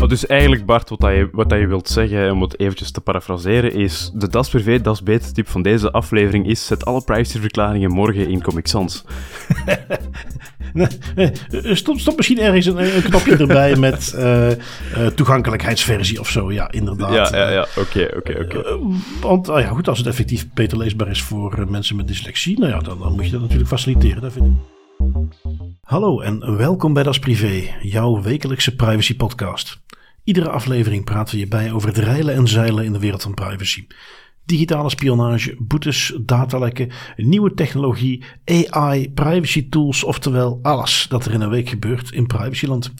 Oh, dus eigenlijk, Bart, wat, dat je, wat dat je wilt zeggen, om het eventjes te parafraseren, is de Das Privé, Das Beta tip van deze aflevering is zet alle privacyverklaringen morgen in Comic Sans. stop, stop misschien ergens een, een knopje erbij met uh, uh, toegankelijkheidsversie of zo. Ja, inderdaad. Ja, ja, ja. Oké, oké, oké. Want oh ja, goed, als het effectief beter leesbaar is voor mensen met dyslexie, nou ja, dan, dan moet je dat natuurlijk faciliteren, dat vind ik. Hallo en welkom bij Das Privé, jouw wekelijkse privacy podcast. Iedere aflevering praten we je bij over het reilen en zeilen in de wereld van privacy. Digitale spionage, boetes, datalekken, nieuwe technologie, AI, privacy tools, oftewel alles dat er in een week gebeurt in privacyland.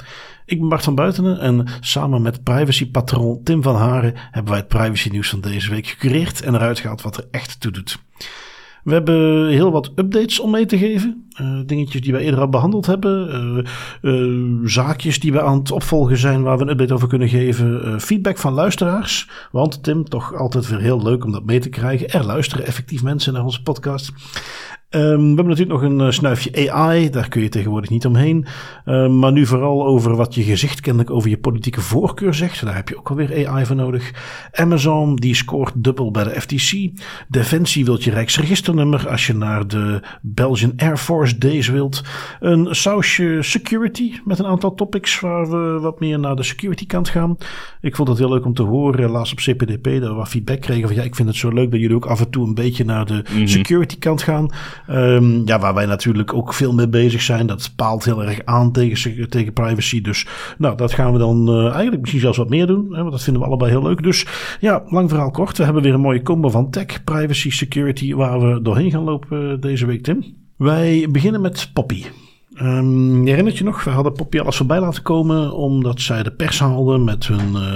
Ik ben Bart van Buitenen en samen met privacypatroon Tim van Haren hebben wij het privacy nieuws van deze week gecureerd en eruit gehaald wat er echt toe doet. We hebben heel wat updates om mee te geven. Uh, dingetjes die we eerder al behandeld hebben. Uh, uh, zaakjes die we aan het opvolgen zijn waar we een update over kunnen geven. feedback van luisteraars. Want Tim, toch altijd weer heel leuk om dat mee te krijgen. Er luisteren effectief mensen naar onze podcast. Um, we hebben natuurlijk nog een uh, snuifje AI, daar kun je tegenwoordig niet omheen. Um, maar nu vooral over wat je gezicht kennelijk over je politieke voorkeur zegt. Daar heb je ook alweer AI voor nodig. Amazon, die scoort dubbel bij de FTC. Defensie wilt je Rijksregisternummer als je naar de Belgian Air Force Days wilt. Een sausje security met een aantal topics waar we wat meer naar de security kant gaan. Ik vond het heel leuk om te horen, laatst op CPDP, dat we wat feedback kregen van ja, ik vind het zo leuk dat jullie ook af en toe een beetje naar de mm -hmm. security kant gaan. Um, ja, waar wij natuurlijk ook veel mee bezig zijn. Dat paalt heel erg aan tegen, tegen privacy. Dus nou, dat gaan we dan uh, eigenlijk misschien zelfs wat meer doen. Hè, want dat vinden we allebei heel leuk. Dus ja, lang verhaal kort. We hebben weer een mooie combo van tech, privacy, security. Waar we doorheen gaan lopen uh, deze week, Tim. Wij beginnen met Poppy. Um, je herinnert je nog, we hadden Poppy alles voorbij laten komen omdat zij de pers haalden met hun uh,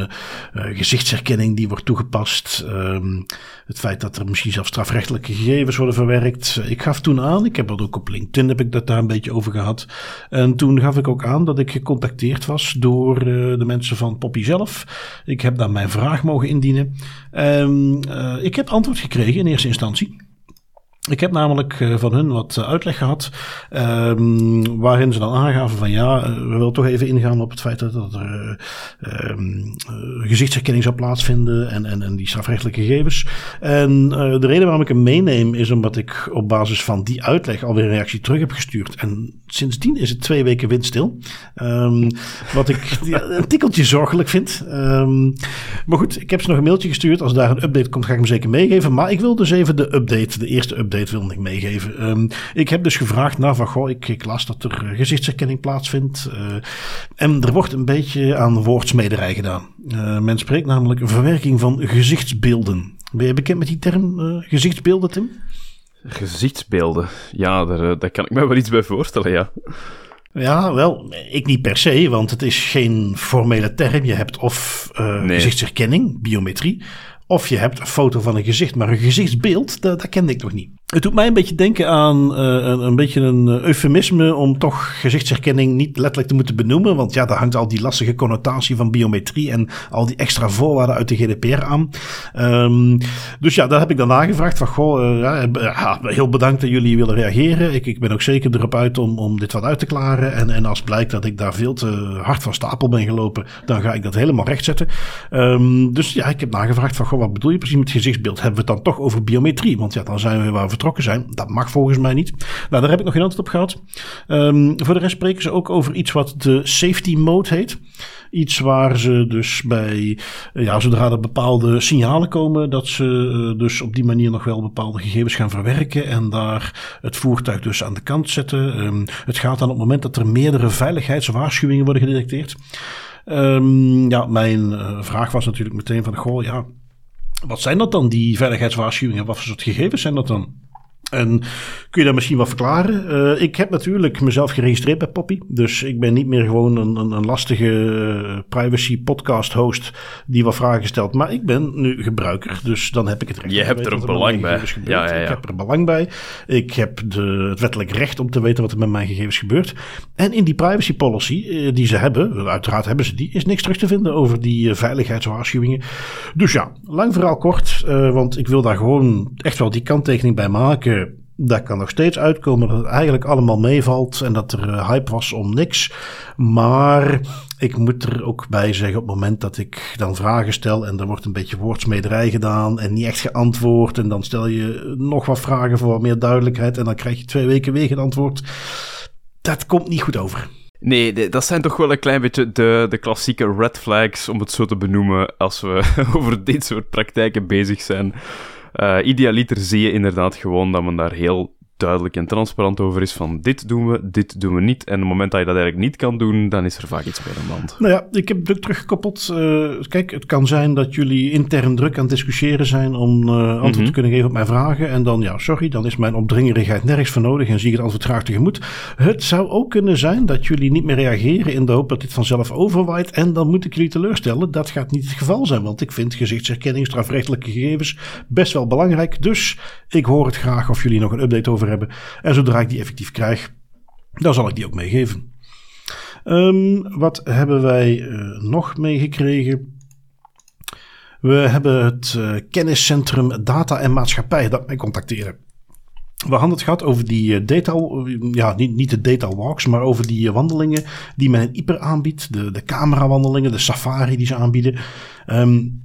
uh, gezichtsherkenning die wordt toegepast. Um, het feit dat er misschien zelfs strafrechtelijke gegevens worden verwerkt. Ik gaf toen aan, ik heb dat ook op LinkedIn heb ik dat daar een beetje over gehad. En toen gaf ik ook aan dat ik gecontacteerd was door uh, de mensen van Poppy zelf. Ik heb daar mijn vraag mogen indienen. Um, ik heb antwoord gekregen in eerste instantie. Ik heb namelijk uh, van hun wat uh, uitleg gehad, um, waarin ze dan aangaven van ja, uh, we willen toch even ingaan op het feit dat, er um, gezichtsherkenning zou plaatsvinden en, en, en die strafrechtelijke gegevens. En de reden waarom ik hem meeneem is omdat ik op basis van die uitleg alweer een reactie terug heb gestuurd. En sindsdien is het twee weken windstil. Um, wat ik een tikkeltje zorgelijk vind. maar goed, ik heb ze nog een mailtje gestuurd. Als daar een update komt, ga ik hem zeker meegeven. Maar ik wil dus even de update, de eerste update update wilde ik meegeven. Um, ik heb dus gevraagd naar van, goh, ik, ik las dat er gezichtsherkenning plaatsvindt. Uh, en er wordt een beetje aan woordsmederij gedaan. Uh, men spreekt namelijk verwerking van gezichtsbeelden. Ben je bekend met die term gezichtsbeelden, Tim? Gezichtsbeelden? Ja, daar, daar kan ik me wel iets bij voorstellen, ja. Ja, wel, ik niet per se, want het is geen formele term. Je hebt of uh, nee. gezichtsherkenning, biometrie, of je hebt een foto van een gezicht, maar een gezichtsbeeld, dat, dat kende ik nog niet. Het doet mij een beetje denken aan uh, een, beetje een eufemisme om toch gezichtsherkenning niet letterlijk te moeten benoemen. Want ja, daar hangt al die lastige connotatie van biometrie en al die extra voorwaarden uit de GDPR aan. Um, dus ja, daar heb ik dan nagevraagd van, goh, uh, ja, heel bedankt dat jullie willen reageren. Ik, ik ben ook zeker erop uit om, om dit wat uit te klaren. En, en als blijkt dat ik daar veel te hard van stapel ben gelopen, dan ga ik dat helemaal rechtzetten. Um, dus ja, ik heb nagevraagd van, goh, wat bedoel je precies met gezichtsbeeld? Hebben we het dan toch over biometrie? Want ja, dan zijn we waar vertrokken zijn. Dat mag volgens mij niet. Nou, daar heb ik nog geen antwoord op gehad. Um, voor de rest spreken ze ook over iets wat de safety mode heet. Iets waar ze dus bij, ja, zodra er bepaalde signalen komen, dat ze uh, dus op die manier nog wel bepaalde gegevens gaan verwerken en daar het voertuig dus aan de kant zetten. Um, het gaat dan op het moment dat er meerdere veiligheidswaarschuwingen worden gedetecteerd. Um, ja, mijn uh, vraag was natuurlijk meteen van, goh, ja, wat zijn dat dan, die veiligheidswaarschuwingen? Wat voor soort gegevens zijn dat dan? En kun je dat misschien wat verklaren? Uh, ik heb natuurlijk mezelf geregistreerd bij Poppy. Dus ik ben niet meer gewoon een, een, een lastige privacy podcast host die wat vragen stelt. Maar ik ben nu gebruiker. Dus dan heb ik het recht. Je hebt er ook belang bij. Ja, ja, ja. Ik heb er belang bij. Ik heb de, het wettelijk recht om te weten wat er met mijn gegevens gebeurt. En in die privacy policy uh, die ze hebben, uiteraard hebben ze die, is niks terug te vinden over die uh, veiligheidswaarschuwingen. Dus ja, lang verhaal kort. want ik wil daar gewoon echt wel die kanttekening bij maken Dat kan nog steeds uitkomen dat het eigenlijk allemaal meevalt en dat er eh, hype was om niks. Maar ik moet er ook bij zeggen, op het moment dat ik dan vragen stel en er wordt een beetje woordsmederij gedaan en niet echt geantwoord. En dan stel je nog wat vragen voor wat meer duidelijkheid en dan krijg je twee weken weer geen antwoord. Dat komt niet goed over. Nee, dat zijn toch wel een klein beetje de, de klassieke red flags, om het zo te benoemen, als we over dit soort praktijken bezig zijn. Uh, idealiter zie je inderdaad gewoon dat men daar heel duidelijk en transparant over is van dit doen we, dit doen we niet. En op het moment dat je dat eigenlijk niet kan doen, dan is er vaak iets meer aan de hand. Nou ja, ik heb druk teruggekoppeld. Uh, kijk, het kan zijn dat jullie intern druk aan het discussiëren zijn om uh, antwoord mm te kunnen geven op mijn vragen. En dan, ja, sorry, dan is mijn opdringerigheid nergens voor nodig en zie ik het antwoord graag tegemoet. Het zou ook kunnen zijn dat jullie niet meer reageren in de hoop dat dit vanzelf overwaait. En dan moet ik jullie teleurstellen. Dat gaat niet het geval zijn, want ik vind gezichtsherkenning, strafrechtelijke gegevens best wel belangrijk. Dus ik hoor het graag of jullie nog een update over hebben. En zodra ik die effectief krijg, dan zal ik die ook meegeven. Um, wat hebben wij uh, nog meegekregen? We hebben het uh, kenniscentrum Data en Maatschappij dat mij contacteren. We hadden het gehad over die uh, data, ja, niet, niet de data walks, maar over die wandelingen die men in Iper aanbiedt. De, de camerawandelingen, de safari die ze aanbieden. Um,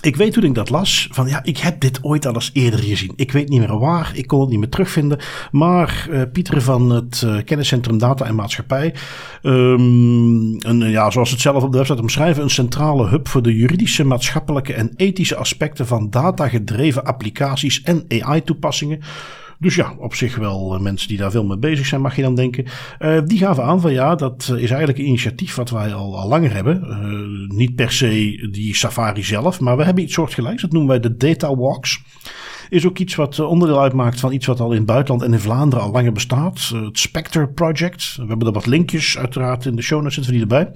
ik weet toen ik dat las, van ja, ik heb dit ooit al eens eerder gezien. Ik weet niet meer waar, ik kon het niet meer terugvinden. Maar uh, Pieter van het uh, kenniscentrum Data en Maatschappij, um, een, ja, zoals het zelf op de website omschrijven, een centrale hub voor de juridische, maatschappelijke en ethische aspecten van data-gedreven applicaties en AI-toepassingen. Dus ja, op zich wel uh, mensen die daar veel mee bezig zijn, mag je dan denken. Uh, die gaven aan van ja, dat is eigenlijk een initiatief wat wij al, al langer hebben. Niet per se die Safari zelf, maar we hebben iets soortgelijks. Dat noemen wij de Data Walks is ook iets wat onderdeel uitmaakt van iets wat al in het buitenland en in Vlaanderen al langer bestaat. het Spectre Project. We hebben er wat linkjes uiteraard in de show notes zitten we die erbij.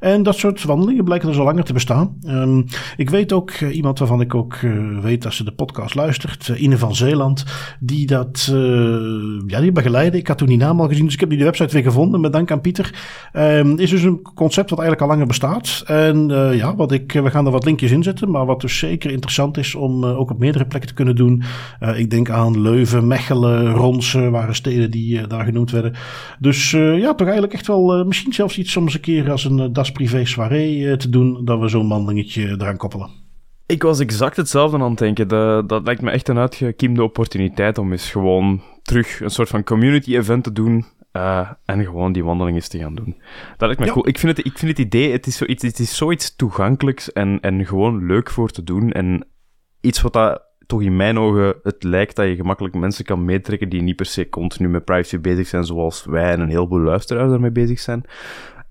En dat soort wandelingen blijken dus al langer te bestaan. Um, ik weet ook iemand waarvan ik ook weet dat ze de podcast luistert, Ine van Zeeland, die dat uh, ja, die begeleiden. Ik had toen die naam al gezien, dus ik heb die de website weer gevonden, met dank aan Pieter. Um, is dus een concept wat eigenlijk al langer bestaat. En ja, wat ik, we gaan er wat linkjes in zetten, maar wat dus zeker interessant is om ook op meerdere plekken te kunnen doen. Uh, ik denk aan Leuven, Mechelen, Ronsen waren steden die uh, daar genoemd werden. Dus uh, ja, toch eigenlijk echt wel misschien zelfs iets om eens een keer als een Das Privé soirée te doen, dat we zo'n wandelingetje eraan koppelen. Ik was exact hetzelfde aan het denken. Dat, dat lijkt me echt een uitgekiemde opportuniteit om eens gewoon terug een soort van community event te doen. Uh, en gewoon die wandeling eens te gaan doen. Dat lijkt me ja. cool. Ik vind, het, ik vind het idee, het is, zoiets, het is zoiets toegankelijks en, en gewoon leuk voor te doen. En iets wat dat toch in mijn ogen het lijkt dat je gemakkelijk mensen kan meetrekken die niet per se continu met privacy bezig zijn, zoals wij en een heleboel luisteraars daarmee bezig zijn.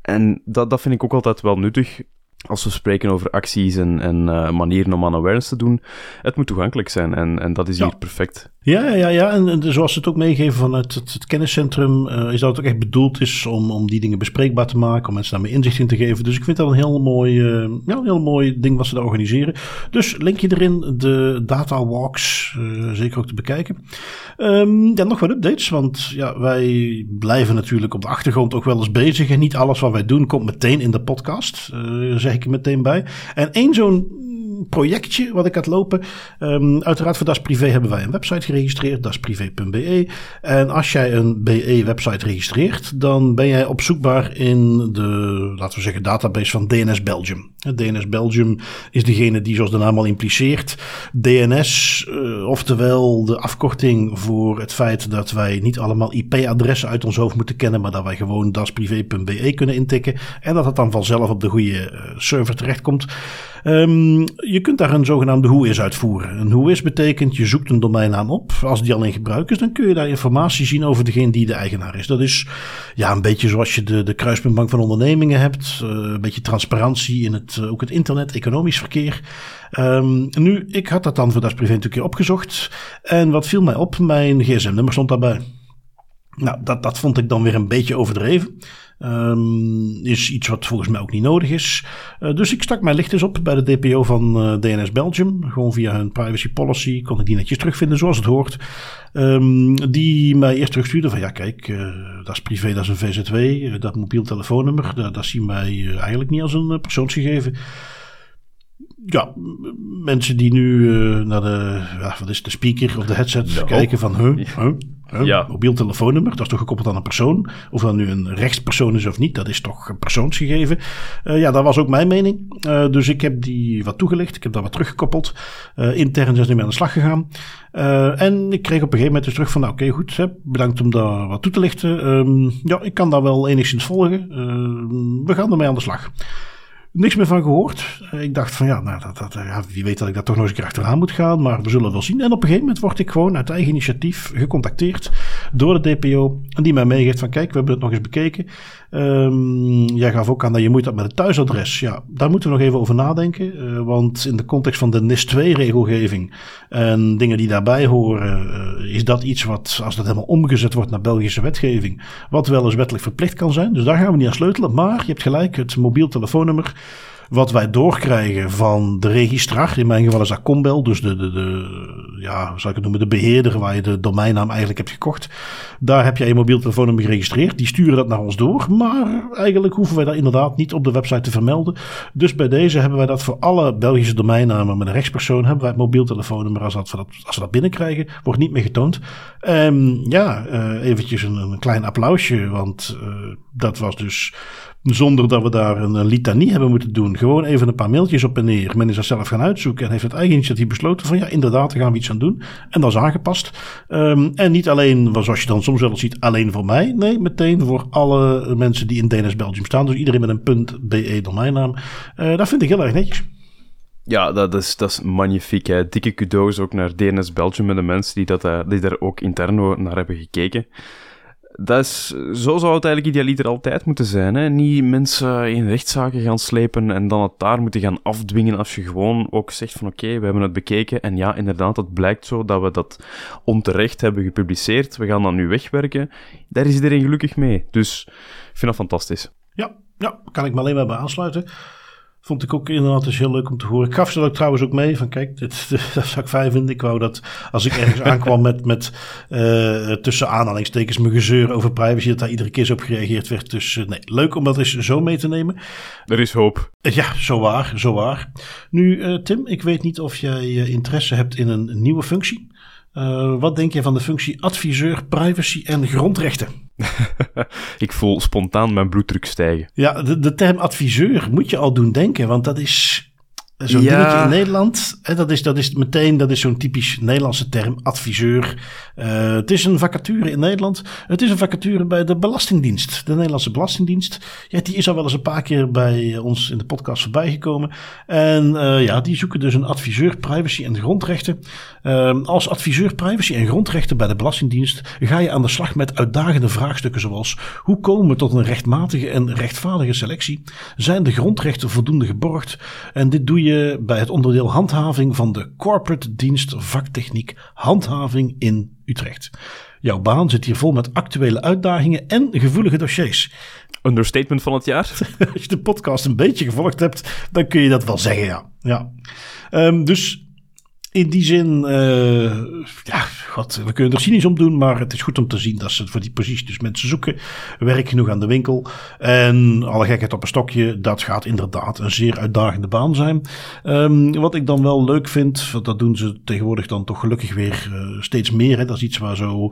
En dat, dat vind ik ook altijd wel nuttig als we spreken over acties en, en uh, manieren om aan awareness te doen. Het moet toegankelijk zijn en, en dat is ja. hier perfect. Ja, ja, ja. En, en zoals ze het ook meegeven vanuit het, kenniscentrum, uh, is dat het ook echt bedoeld is om, om die dingen bespreekbaar te maken, om mensen daarmee inzicht in te geven. Dus ik vind dat een heel mooi, uh, ja, een heel mooi ding wat ze daar organiseren. Dus linkje erin, de data walks, uh, zeker ook te bekijken. Um, nog wat updates, want ja, wij blijven natuurlijk op de achtergrond ook wel eens bezig en niet alles wat wij doen komt meteen in de podcast, zeg ik er meteen bij. En één zo'n projectje wat ik had lopen. Um, uiteraard voor Das Privé hebben wij een website geregistreerd, dasprivé.be. En als jij een BE-website registreert, dan ben jij opzoekbaar in de, laten we zeggen, database van DNS Belgium. DNS Belgium is degene die, zoals de naam al impliceert, DNS, uh, oftewel de afkorting voor het feit dat wij niet allemaal IP-adressen uit ons hoofd moeten kennen, maar dat wij gewoon dasprivé.be kunnen intikken en dat het dan vanzelf op de goede uh, server terechtkomt. Um, je kunt daar een zogenaamde whois uitvoeren. Een whois betekent je zoekt een domeinnaam op. Als die al in gebruik is, dan kun je daar informatie zien over degene die de eigenaar is. Dat is ja, een beetje zoals je de, de kruispuntbank van ondernemingen hebt. Uh, een beetje transparantie in het, uh, ook het internet, economisch verkeer. Um, nu, ik had dat dan voor Das Privé een keer opgezocht. En wat viel mij op? Mijn gsm-nummer stond daarbij. Nou, dat, dat vond ik dan weer een beetje overdreven. Um, is iets wat volgens mij ook niet nodig is. Uh, dus ik stak mijn licht eens op bij de DPO van uh, DNS Belgium. Gewoon via hun privacy policy kon ik die netjes terugvinden zoals het hoort. Um, die mij eerst terugstuurde van ja kijk, uh, dat is privé, dat is een VZW. dat mobiel telefoonnummer, dat, dat zien wij eigenlijk niet als een persoonsgegeven ja, mensen die nu uh, naar de, ja, wat is de speaker of de headset kijken van, huh, huh, ja. Mobiel telefoonnummer, dat is toch gekoppeld aan een persoon. Of dat nu een rechtspersoon is of niet, dat is toch een persoonsgegeven. Uh, ja, dat was ook mijn mening. Uh, dus ik heb die wat toegelicht. Ik heb dat wat teruggekoppeld. Uh, intern zijn ze mee aan de slag gegaan. en ik kreeg op een gegeven moment dus terug van, nou, oké, okay, goed, hè, bedankt om dat wat toe te lichten. Um, ja, ik kan dat wel enigszins volgen. we gaan ermee aan de slag niks meer van gehoord. Ik dacht van ja, nou, dat, dat, ja, wie weet dat ik daar toch nog eens een achteraan moet gaan. Maar we zullen wel zien. En op een gegeven moment word ik gewoon uit eigen initiatief gecontacteerd door de DPO. En die mij meegeeft van kijk, we hebben het nog eens bekeken. Um, jij gaf ook aan dat je moet dat met het thuisadres. Ja, daar moeten we nog even over nadenken. Uh, want in de context van de NIS 2 regelgeving en dingen die daarbij horen, is dat iets wat, als dat helemaal omgezet wordt naar Belgische wetgeving, wat wel eens wettelijk verplicht kan zijn. Dus daar gaan we niet aan sleutelen. Maar je hebt gelijk, het mobiel telefoonnummer wat wij doorkrijgen van de registrar, in mijn geval is dat Combel, dus de, de, de, ja, hoe zou ik het noemen, de beheerder waar je de domeinnaam eigenlijk hebt gekocht. Daar heb je je mobiel telefoonnummer geregistreerd. Die sturen dat naar ons door, maar eigenlijk hoeven wij dat inderdaad niet op de website te vermelden. Dus bij deze hebben wij dat voor alle Belgische domeinnamen met een rechtspersoon, hebben wij het mobiel telefoonnummer als, als we dat binnenkrijgen, wordt niet meer getoond. Um, ja, uh, eventjes een, een, klein applausje, want uh, dat was dus zonder dat we daar een, litanie hebben moeten doen. Gewoon even een paar mailtjes op en neer. Men is dat zelf gaan uitzoeken en heeft het eigen initiatief besloten van ja, inderdaad, daar gaan we iets aan doen. En dat is aangepast. Um, en niet alleen, zoals je dan soms wel ziet, alleen voor mij. Nee, meteen voor alle mensen die in DNS Belgium staan. Dus iedereen met een .be domeinnaam. Uh, dat vind ik heel erg netjes. Ja, dat is, dat is magnifiek. Dikke kudo's ook naar DNS Belgium met de mensen die, dat, uh, die daar ook intern naar hebben gekeken dat is, zo zou het eigenlijk idealiter altijd moeten zijn. Hè? Niet mensen in rechtszaken gaan slepen en dan het daar moeten gaan afdwingen als je gewoon ook zegt van oké, we hebben het bekeken en ja, inderdaad, het blijkt zo dat we dat onterecht hebben gepubliceerd. We gaan dat nu wegwerken. Daar is iedereen gelukkig mee. Dus ik vind dat fantastisch. Ja, ja, kan ik me alleen maar bij aansluiten. Vond ik ook inderdaad dus heel leuk om te horen. Ik gaf ze ook trouwens ook mee van kijk, dit, dat zou ik fijn vinden. Ik wou dat als ik ergens aankwam met, met uh, tussen aanhalingstekens mijn gezeur over privacy, dat daar iedere keer zo op gereageerd werd. Dus uh, nee, leuk om dat eens zo mee te nemen. Er is hoop. Ja, zo waar, zo waar. Nu Tim, ik weet niet of jij interesse hebt in een nieuwe functie. Uh, wat denk je van de functie adviseur privacy en grondrechten? ik voel spontaan mijn bloeddruk stijgen. Ja, de, de term adviseur moet je al doen denken, want dat is Zo'n ja. dingetje in Nederland, hè, dat, is, dat is meteen dat is zo'n typisch Nederlandse term, adviseur. Uh, het is een vacature in Nederland. Het is een vacature bij de Belastingdienst. De Nederlandse Belastingdienst. Ja, die is al wel eens een paar keer bij ons in de podcast voorbij gekomen. En uh, ja, die zoeken dus een adviseur privacy en grondrechten. Uh, als adviseur privacy en grondrechten bij de Belastingdienst ga je aan de slag met uitdagende vraagstukken zoals hoe komen we tot een rechtmatige en rechtvaardige selectie? Zijn de grondrechten voldoende geborgd? En dit doe je bij het onderdeel handhaving van de Corporate Dienst Vaktechniek Handhaving in Utrecht. Jouw baan zit hier vol met actuele uitdagingen en gevoelige dossiers. Understatement van het jaar? Als je de podcast een beetje gevolgd hebt, dan kun je dat wel zeggen, ja. ja. Um, dus in die zin, uh, ja, God, we kunnen er cynisch om doen, maar het is goed om te zien dat ze voor die positie dus mensen zoeken. Werk genoeg aan de winkel. En alle gekheid op een stokje, dat gaat inderdaad een zeer uitdagende baan zijn. Um, wat ik dan wel leuk vind, dat doen ze tegenwoordig dan toch gelukkig weer uh, steeds meer. Hè. Dat is iets waar zo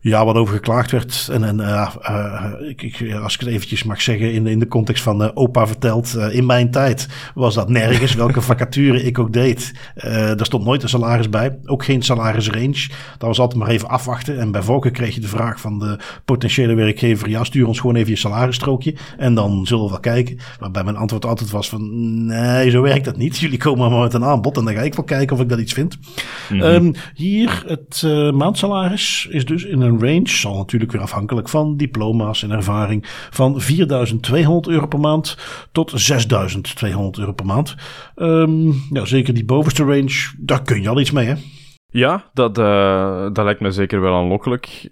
ja, wat over geklaagd werd. En, en uh, uh, ik, ik, als ik het eventjes mag zeggen, in, in de context van uh, opa vertelt, in mijn tijd was dat nergens, welke vacature ik ook deed. er stond nooit een salaris bij, ook geen salarisrange. Dat was altijd maar even afwachten. En bij Volker kreeg je de vraag van de potentiële werkgever, ja, stuur ons gewoon even je salarisstrookje en dan zullen we wel kijken. Waarbij mijn antwoord altijd was van, nee, zo werkt dat niet. Jullie komen maar met een aanbod en dan ga ik wel kijken of ik dat iets vind. Mm -hmm. um, hier, het maandsalaris is dus in een een range, zal natuurlijk weer afhankelijk van diploma's en ervaring, van 4200 euro per maand tot 6200 euro per maand. Um, ja, zeker die bovenste range, daar kun je al iets mee, hè? Ja, dat, uh, dat lijkt me zeker wel aanlokkelijk.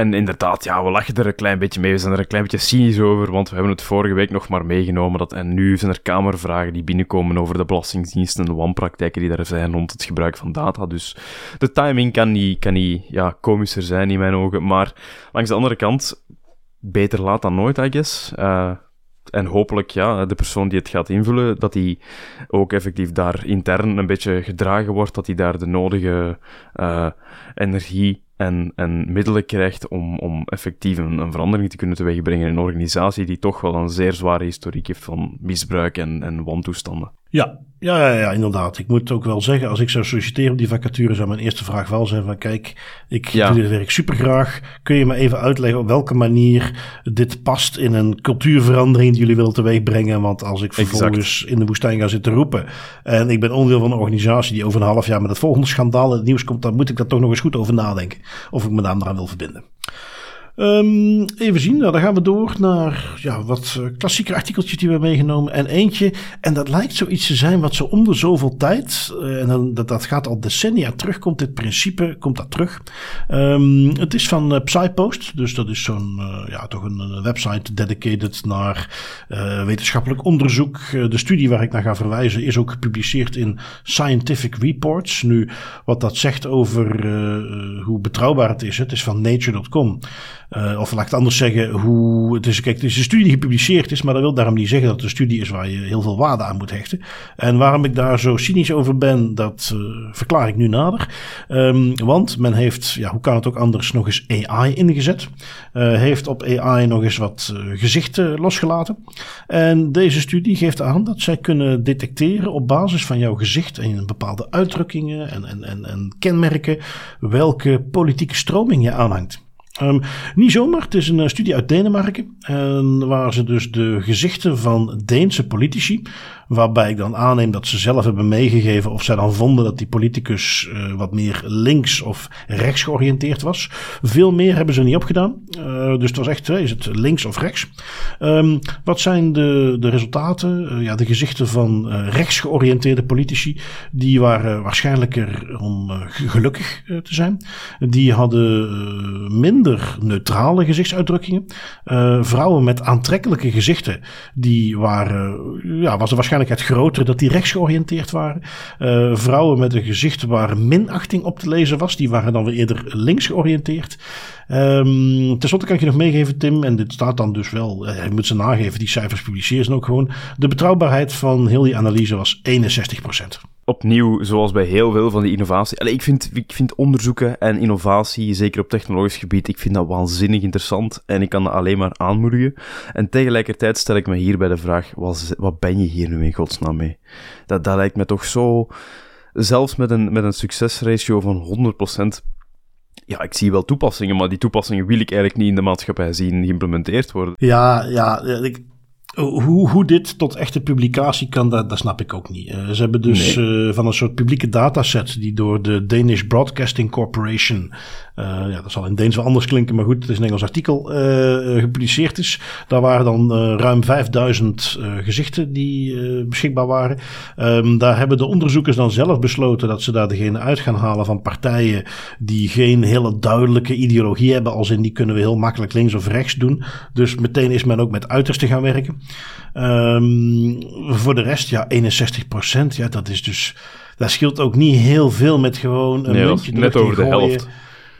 En inderdaad, ja, we lachen er een klein beetje mee. We zijn er een klein beetje cynisch over, want we hebben het vorige week nog maar meegenomen. Dat, en nu zijn er kamervragen die binnenkomen over de belastingdiensten en de wanpraktijken die daar zijn rond het gebruik van data. Dus de timing kan niet, kan niet ja, komischer zijn in mijn ogen. Maar langs de andere kant, beter laat dan nooit, I guess. Uh, En hopelijk, ja, de persoon die het gaat invullen, dat die ook effectief daar intern een beetje gedragen wordt, dat hij daar de nodige uh, energie en, en middelen krijgt om, om effectief een, een, verandering te kunnen teweegbrengen in een organisatie die toch wel een zeer zware historiek heeft van misbruik en, en wantoestanden. Ja, ja, ja, ja, inderdaad. Ik moet ook wel zeggen, als ik zou solliciteren op die vacature, zou mijn eerste vraag wel zijn van, kijk, ik doe dit werk super graag. Kun je me even uitleggen op welke manier dit past in een cultuurverandering die jullie willen teweegbrengen? Want als ik vervolgens in de woestijn ga zitten roepen en ik ben onderdeel van een organisatie die over een half jaar met het volgende schandaal in het nieuws komt, dan moet ik daar toch nog eens goed over nadenken of ik me daar aan wil verbinden. Um, even zien, nou, dan gaan we door naar ja, wat eh, klassieke artikeltjes die we hebben meegenomen. En eentje, en dat lijkt zoiets te zijn wat zo om de zoveel tijd, uh, en dan, dat, dat gaat al decennia terug, komt dit principe, komt dat terug. Um, het is van uh, PsyPost, dus dat is zo'n, ja, toch een, een, website dedicated naar wetenschappelijk onderzoek. de studie waar ik naar ga verwijzen is ook gepubliceerd in Scientific Reports. Nu, wat dat zegt over hoe betrouwbaar het is, het is van nature.com. Uh, of laat ik het anders zeggen, hoe het is. Kijk, het is een studie die gepubliceerd is, maar dat wil daarom niet zeggen dat het een studie is waar je heel veel waarde aan moet hechten. En waarom ik daar zo cynisch over ben, dat uh, verklaar ik nu nader. Um, want men heeft, ja, hoe kan het ook anders, nog eens AI ingezet. Uh, heeft op AI nog eens wat gezichten losgelaten. En deze studie geeft aan dat zij kunnen detecteren op basis van jouw gezicht en bepaalde uitdrukkingen en, en, en, en kenmerken welke politieke stroming je aanhangt. Um, niet zomaar, het is een eh, studie uit Denemarken. En waar ze dus de gezichten van Deense politici Waarbij ik dan aanneem dat ze zelf hebben meegegeven of zij dan vonden dat die politicus uh, wat meer links of rechts georiënteerd was. Veel meer hebben ze niet opgedaan. Uh, dus het was echt, is het links of rechts? Um, wat zijn de, de resultaten? Ja, de gezichten van rechts georiënteerde politici, die waren waarschijnlijker om gelukkig te zijn. Die hadden minder neutrale gezichtsuitdrukkingen. vrouwen met aantrekkelijke gezichten, die waren, ja, was waarschijnlijk het groter dat die rechts georiënteerd waren. Uh, vrouwen met een gezicht waar minachting op te lezen was, die waren dan weer eerder links georiënteerd. Um, Ten slotte kan ik je nog meegeven, Tim, en dit staat dan dus wel, uh, je moet ze nageven, die cijfers publiceren ze ook gewoon. De betrouwbaarheid van heel die analyse was 61% opnieuw, zoals bij heel veel van die innovatie. Allee, ik, vind, ik vind onderzoeken en innovatie, zeker op technologisch gebied, ik vind dat waanzinnig interessant en ik kan dat alleen maar aanmoedigen. En tegelijkertijd stel ik me hierbij de vraag, wat, wat ben je hier nu in godsnaam mee? Dat, dat lijkt me toch zo... Zelfs met een, met een succesratio van 100%, ja, ik zie wel toepassingen, maar die toepassingen wil ik eigenlijk niet in de maatschappij zien geïmplementeerd worden. Ja, ja, ik, hoe, hoe dit tot echte publicatie kan, dat, dat snap ik ook niet. Uh, ze hebben dus nee. uh, van een soort publieke dataset die door de Danish Broadcasting Corporation uh, ja, dat zal in Deens wel anders klinken, maar goed, het is een Engels artikel, gepubliceerd is. Daar waren dan ruim 5000 gezichten die beschikbaar waren. Um, daar hebben de onderzoekers dan zelf besloten dat ze daar degene uit gaan halen van partijen die geen hele duidelijke ideologie hebben, als in die kunnen we heel makkelijk links of rechts doen. Dus meteen is men ook met uitersten gaan werken. Um, voor de rest, ja, 61 procent, ja, dat is dus... Dat scheelt ook niet heel veel met gewoon een nee, muntje net over de helft.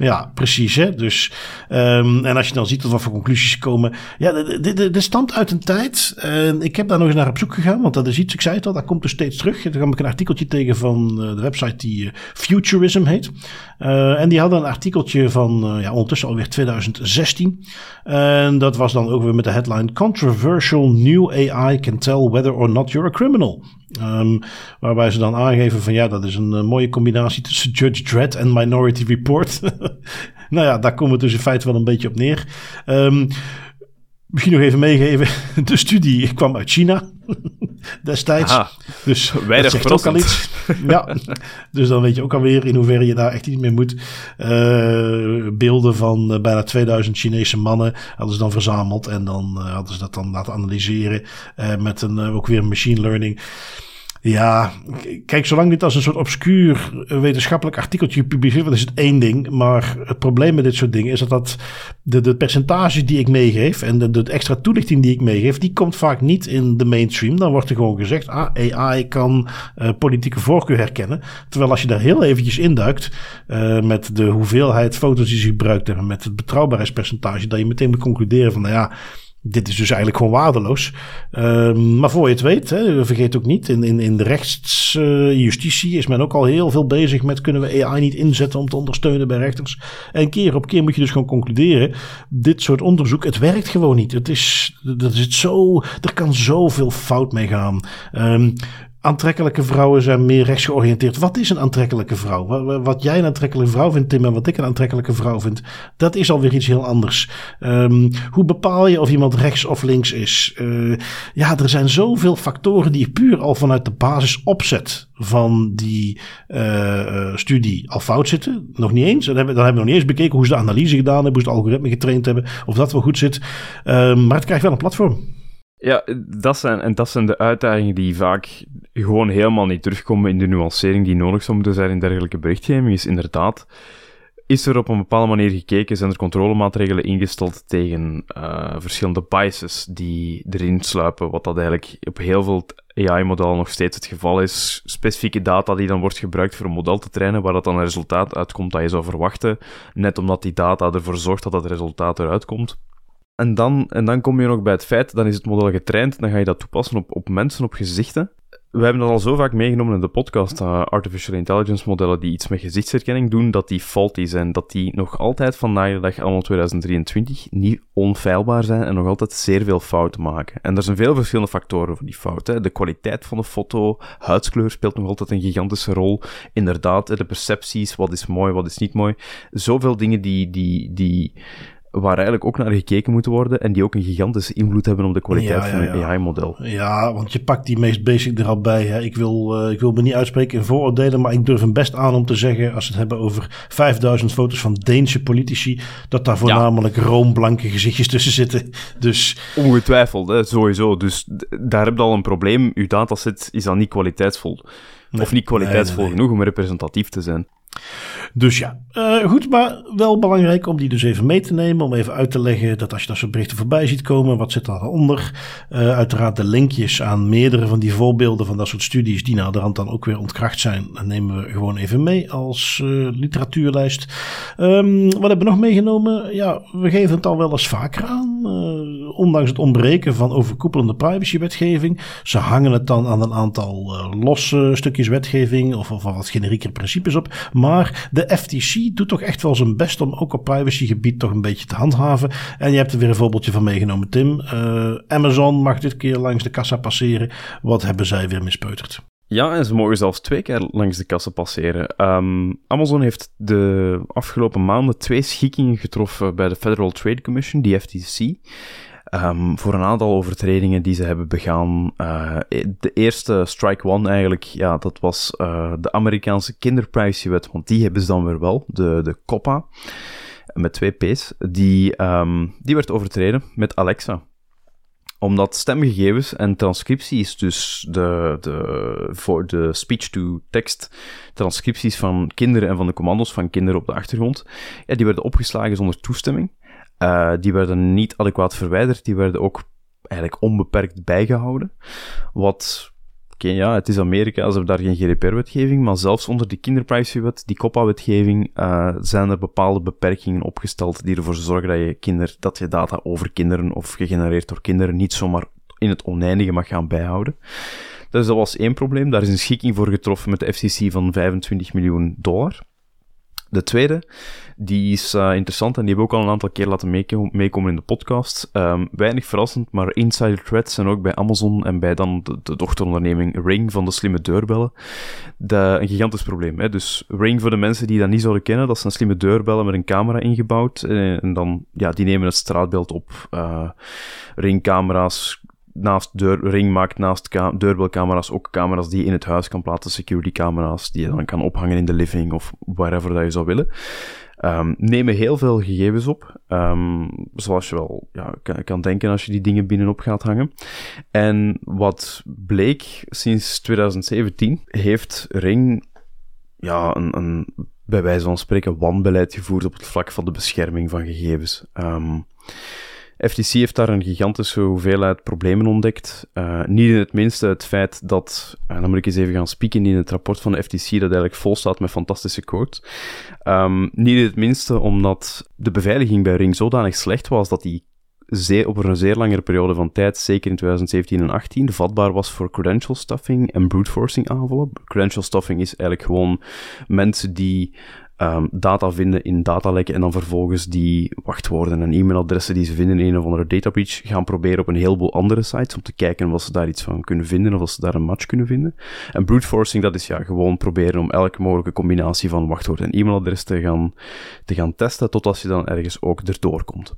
Ja, precies. Hè? Dus, um, en als je dan ziet tot wat voor conclusies komen. Ja, dit stamt uit een tijd. Uh, ik heb daar nog eens naar op zoek gegaan, want dat is iets, ik zei het al, dat komt er steeds terug. Dan kwam ik een artikeltje tegen van uh, de website die uh, Futurism heet. Uh, en die hadden een artikeltje van ja, ondertussen alweer 2016. En dat was dan ook weer met de headline Controversial New AI Can Tell Whether or Not You're a Criminal. Um, waarbij ze dan aangeven van ja, dat is een mooie combinatie tussen Judge Dredd en Minority Report. nou ja, daar komen we dus in feite wel een beetje op neer. Um, misschien nog even meegeven. De studie kwam uit China destijds. Aha, dus weinig dat ook al iets. Ja, dus dan weet je ook alweer in hoeverre je daar echt iets mee moet. Uh, beelden van uh, bijna 2000 Chinese mannen hadden ze dan verzameld. En dan uh, hadden ze dat dan laten analyseren met een, ook weer machine learning. Ja, kijk, zolang dit als een soort obscuur wetenschappelijk artikeltje gepubliceerd wordt, is het één ding. Maar het probleem met dit soort dingen is dat, dat de, de percentage die ik meegeef en de, extra toelichting die ik meegeef, die komt vaak niet in de mainstream. Dan wordt er gewoon gezegd, ah, AI kan uh, politieke voorkeur herkennen. Terwijl als je daar heel eventjes induikt, uh, met de hoeveelheid foto's die ze gebruikt hebben, met het betrouwbaarheidspercentage, dat je meteen moet concluderen van, nou ja, dit is dus eigenlijk gewoon waardeloos. Ehm, maar voor je het weet, hè, vergeet ook niet, in, in, in de rechtsjustitie is men ook al heel veel bezig met kunnen we AI niet inzetten om te ondersteunen bij rechters. En keer op keer moet je dus gewoon concluderen, dit soort onderzoek, het werkt gewoon niet. Het is, dat is het zo, er kan zoveel fout mee gaan. Um, aantrekkelijke vrouwen zijn meer rechtsgeoriënteerd. Wat is een aantrekkelijke vrouw? Wat, jij een aantrekkelijke vrouw vindt, Tim, en wat ik een aantrekkelijke vrouw vind, dat is alweer iets heel anders. Um, hoe bepaal je of iemand rechts of links is? Uh, ja, er zijn zoveel factoren die puur al vanuit de basis opzet van die uh, studie al fout zitten. Nog niet eens. Dan hebben, dan hebben we nog niet eens bekeken hoe ze de analyse gedaan hebben, hoe ze het algoritme getraind hebben, of dat wel goed zit. Um, maar het krijgt wel een platform. Ja, dat zijn, en dat zijn de uitdagingen die vaak gewoon helemaal niet terugkomen in de nuancering die nodig zou moeten zijn in dergelijke berichtgeving. Is inderdaad, is er op een bepaalde manier gekeken, zijn er controlemaatregelen ingesteld tegen uh, verschillende biases die erin sluipen, wat dat eigenlijk op heel veel AI-modellen nog steeds het geval is. Specifieke data die dan wordt gebruikt voor een model te trainen, waar dat dan een resultaat uitkomt dat je zou verwachten, net omdat die data ervoor zorgt dat dat resultaat eruit komt. En dan, en dan kom je nog bij het feit, dan is het model getraind, dan ga je dat toepassen op, op mensen, op gezichten. We hebben dat al zo vaak meegenomen in de podcast, uh, artificial intelligence modellen die iets met gezichtsherkenning doen, dat die faulty zijn, dat die nog altijd vandaag de dag, allemaal 2023, niet onfeilbaar zijn en nog altijd zeer veel fouten maken. En er zijn veel verschillende factoren voor die fouten. De kwaliteit van de foto, huidskleur speelt nog altijd een gigantische rol. Inderdaad, de percepties, wat is mooi, wat is niet mooi. Zoveel dingen die, die, die waar eigenlijk ook naar gekeken moet worden en die ook een gigantische invloed hebben op de kwaliteit van een AI-model. Ja, want je pakt die meest basic er al bij. Hè. Ik, wil, uh, ik wil me niet uitspreken in vooroordelen, maar ik durf hem best aan om te zeggen, als we het hebben over 5000 foto's van Deense politici, dat daar voornamelijk roomblanke gezichtjes tussen zitten. Dus... Ongetwijfeld, hè, sowieso. Dus daar heb je al een probleem. Uw dataset is dan niet kwaliteitsvol. of niet kwaliteitsvol genoeg om representatief te zijn. Dus ja, uh, goed, maar wel belangrijk om die dus even mee te nemen. Om even uit te leggen dat als je dat soort berichten voorbij ziet komen, wat zit daaronder? Uh, uiteraard de linkjes aan meerdere van die voorbeelden van dat soort studies, die naderhand dan ook weer ontkracht zijn, nemen we gewoon even mee als uh, literatuurlijst. Um, wat hebben we nog meegenomen? Ja, we geven het al wel eens vaker aan. ondanks het ontbreken van overkoepelende privacywetgeving. Ze hangen het dan aan een aantal losse stukjes wetgeving of, of wat generieker principes op. Maar de FTC doet toch echt wel zijn best om ook op privacygebied toch een beetje te handhaven. En je hebt er weer een voorbeeldje van meegenomen, Tim. Uh, Amazon mag dit keer langs de kassa passeren. Wat hebben zij weer mispeuterd? Ja, en ze mogen zelfs twee keer langs de kassa passeren. Um, Amazon heeft de afgelopen maanden twee schikkingen getroffen bij de Federal Trade Commission, die FTC. Um, voor een aantal overtredingen die ze hebben begaan. Uh, de eerste strike one eigenlijk, ja, dat was uh, de Amerikaanse kinderprivacywet, want die hebben ze dan weer wel, de, de COPPA, met twee P's. Die, um, die werd overtreden met Alexa omdat stemgegevens en transcripties, dus de, de, voor de speech-to-text transcripties van kinderen en van de commando's van kinderen op de achtergrond, ja, die werden opgeslagen zonder toestemming. Uh, die werden niet adequaat verwijderd, die werden ook eigenlijk onbeperkt bijgehouden. Wat, okay, ja, het is Amerika, ze hebben daar geen GDPR-wetgeving, maar zelfs onder de kinderprivacywet, die COPPA-wetgeving, uh, zijn er bepaalde beperkingen opgesteld die ervoor zorgen dat je, kinder, dat je data over kinderen of gegenereerd door kinderen niet zomaar in het oneindige mag gaan bijhouden. Dus dat was één probleem. Daar is een schikking voor getroffen met de FCC van 25 miljoen dollar. De tweede, die is uh, interessant en die hebben we ook al een aantal keer laten meekomen in de podcast. Um, weinig verrassend, maar insider threads zijn ook bij Amazon en bij dan de, de dochteronderneming Ring van de slimme deurbellen. De, een gigantisch probleem. Hè? Dus Ring voor de mensen die dat niet zouden kennen, dat zijn slimme deurbellen met een camera ingebouwd. En, eh, en dan, ja, die nemen het straatbeeld op. Uh, Ringcamera's naast deur, Ring maakt naast deurbelcamera's ook camera's die je in het huis kan plaatsen, security camera's, die je dan kan ophangen in de living of wherever dat je zou willen. Um, nemen heel veel gegevens op, um, zoals je wel ja, kan, kan, denken als je die dingen binnenop gaat hangen. En wat bleek, sinds 2017 heeft Ring ja, een, een bij wijze van spreken wanbeleid gevoerd op het vlak van de bescherming van gegevens. Um, FTC heeft daar een gigantische hoeveelheid problemen ontdekt. Uh, niet in het minste het feit dat, en uh, dan moet ik eens even gaan spieken in het rapport van de FTC, dat eigenlijk vol staat met fantastische quotes. Um, niet in het minste omdat de beveiliging bij Ring zodanig slecht was dat die zeer, op een zeer langere periode van tijd, zeker in 2017 en 2018, vatbaar was voor credential stuffing en brute forcing aanvallen. Credential stuffing is eigenlijk gewoon mensen die um, data vinden in datalekken en dan vervolgens die wachtwoorden en e-mailadressen die ze vinden in een of andere data breach gaan proberen op een heleboel andere sites om te kijken of ze daar iets van kunnen vinden of of ze daar een match kunnen vinden. En brute forcing, dat is ja gewoon proberen om elke mogelijke combinatie van wachtwoord en e-mailadres te gaan, te gaan testen totdat je dan ergens ook erdoor komt.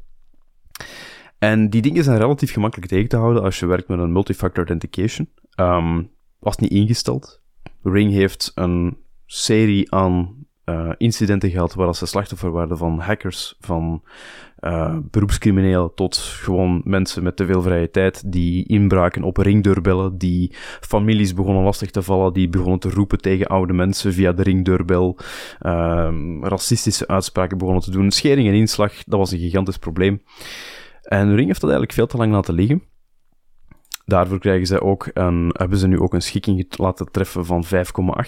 En die dingen zijn relatief gemakkelijk tegen te houden als je werkt met een multifactor authentication. Um, was niet ingesteld. Ring heeft een serie aan uh, incidenten gehad waar ze slachtoffer waren van hackers, van uh, beroepscriminelen tot gewoon mensen met te veel vrije tijd die inbraken op ringdeurbellen, die families begonnen lastig te vallen, die begonnen te roepen tegen oude mensen via de ringdeurbel, uh, racistische uitspraken begonnen te doen. Schering en inslag, dat was een gigantisch probleem. En Ring heeft dat eigenlijk veel te lang laten liggen. Daarvoor krijgen zij ook hebben ze nu ook een schikking laten treffen van 5,8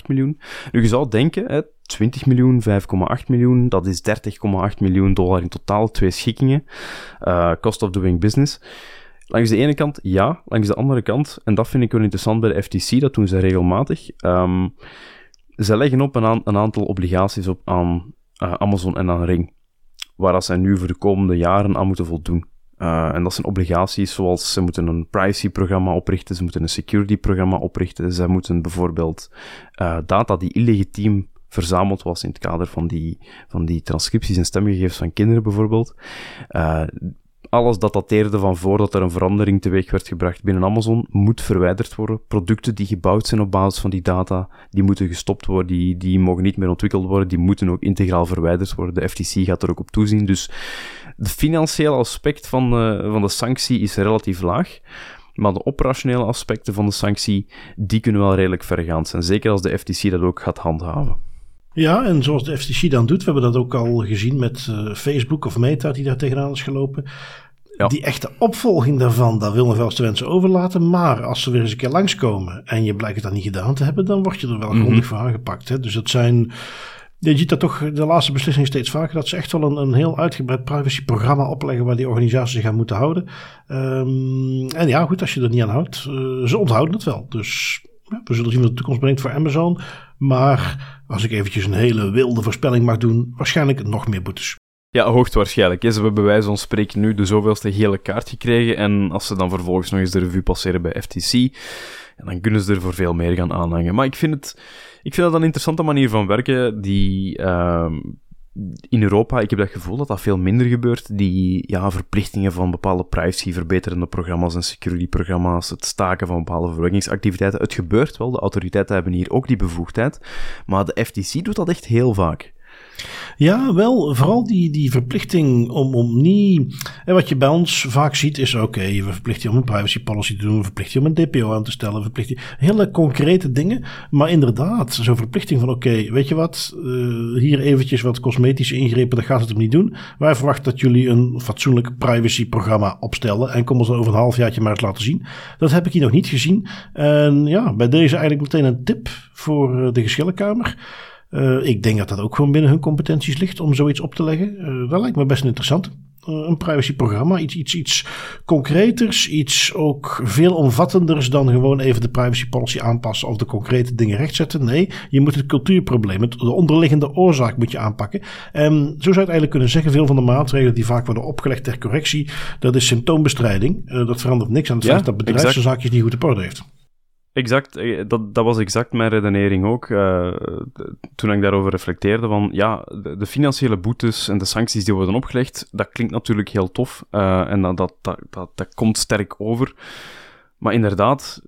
miljoen. Nu, je zou denken, hè, 20 miljoen, 5,8 miljoen, dat is 30,8 miljoen dollar in totaal, twee schikkingen. Uh, cost of doing business. Langs de ene kant ja, langs de andere kant, en dat vind ik wel interessant bij de FTC, dat doen ze regelmatig. Um, ze leggen op een, aantal obligaties op aan uh, Amazon en aan Ring, waar zij nu voor de komende jaren aan moeten voldoen. Uh, en dat zijn obligaties zoals ze moeten een privacy-programma oprichten, ze moeten een security-programma oprichten, ze moeten bijvoorbeeld uh, data die illegitiem verzameld was in het kader van die, van die transcripties en stemgegevens van kinderen bijvoorbeeld. Uh, alles dat dateerde van voordat er een verandering teweeg werd gebracht binnen Amazon, moet verwijderd worden. Producten die gebouwd zijn op basis van die data, die moeten gestopt worden, die, die mogen niet meer ontwikkeld worden, die moeten ook integraal verwijderd worden. De FTC gaat er ook op toezien. Dus het financiële aspect van, uh, van de sanctie is relatief laag. Maar de operationele aspecten van de sanctie, die kunnen wel redelijk vergaand zijn. Zeker als de FTC dat ook gaat handhaven. Ja, en zoals de FTC dan doet, we hebben dat ook al gezien met uh, Facebook of Meta die daar tegenaan is gelopen. Ja. Die echte opvolging daarvan, dat wil nog wel eens de wensen overlaten. Maar als ze weer eens een keer langskomen en je blijkt het dan niet gedaan te hebben, dan word je er wel grondig mm -hmm. voor aangepakt. Hè? Dus dat zijn. Je ziet dat toch de laatste beslissing steeds vaker, dat ze echt wel een, een heel uitgebreid privacyprogramma opleggen waar die organisaties zich aan moeten houden. Um, en ja, goed, als je er niet aan houdt, uh, ze onthouden het wel. Dus ja, we zullen zien wat de toekomst brengt voor Amazon. Maar als ik eventjes een hele wilde voorspelling mag doen, waarschijnlijk nog meer boetes. Ja, hoogstwaarschijnlijk. Ze hebben bij wijze van spreken nu de zoveelste gele kaart gekregen. En als ze dan vervolgens nog eens de revue passeren bij FTC, dan kunnen ze er voor veel meer gaan aanhangen. Maar ik vind het, ik vind dat een interessante manier van werken die uh, in Europa, ik heb dat gevoel dat dat veel minder gebeurt. Die ja, verplichtingen van bepaalde privacy verbeterende programma's en security programma's, het staken van bepaalde verwerkingsactiviteiten. Het gebeurt wel, de autoriteiten hebben hier ook die bevoegdheid. Maar de FTC doet dat echt heel vaak. Ja, wel, vooral die, die verplichting om, om niet. En wat je bij ons vaak ziet is: oké, okay, we verplichten je om een privacy policy te doen, we verplichten je om een DPO aan te stellen, we verplichten hele concrete dingen. Maar inderdaad, zo'n verplichting van: oké, weet je wat, uh, hier eventjes wat cosmetische ingrepen, dat gaat het hem niet doen. Wij verwachten dat jullie een fatsoenlijk privacy-programma opstellen en kom ons dan over een halfjaartje maar eens laten zien. Dat heb ik hier nog niet gezien. En ja, bij deze eigenlijk meteen een tip voor de geschillenkamer. Uh, ik denk dat dat ook gewoon binnen hun competenties ligt om zoiets op te leggen. Uh, dat lijkt me best interessant. Uh, een privacyprogramma, iets, iets, iets concreters, iets ook veel omvattenders dan gewoon even de privacy policy aanpassen of de concrete dingen rechtzetten. Nee, je moet het cultuurprobleem, het, de onderliggende oorzaak moet je aanpakken. En zo zou je het eigenlijk kunnen zeggen, veel van de maatregelen die vaak worden opgelegd ter correctie, dat is symptoombestrijding. dat verandert niks aan het feit dat bedrijfszaakjes niet goed op orde heeft. Exact, eh, dat, dat was exact mijn redenering ook. Uh, toen ik daarover reflecteerde, van ja, de, financiële boetes en de sancties die worden opgelegd, dat klinkt natuurlijk heel tof uh, en dat, dat, dat, dat, dat komt sterk over. Maar inderdaad,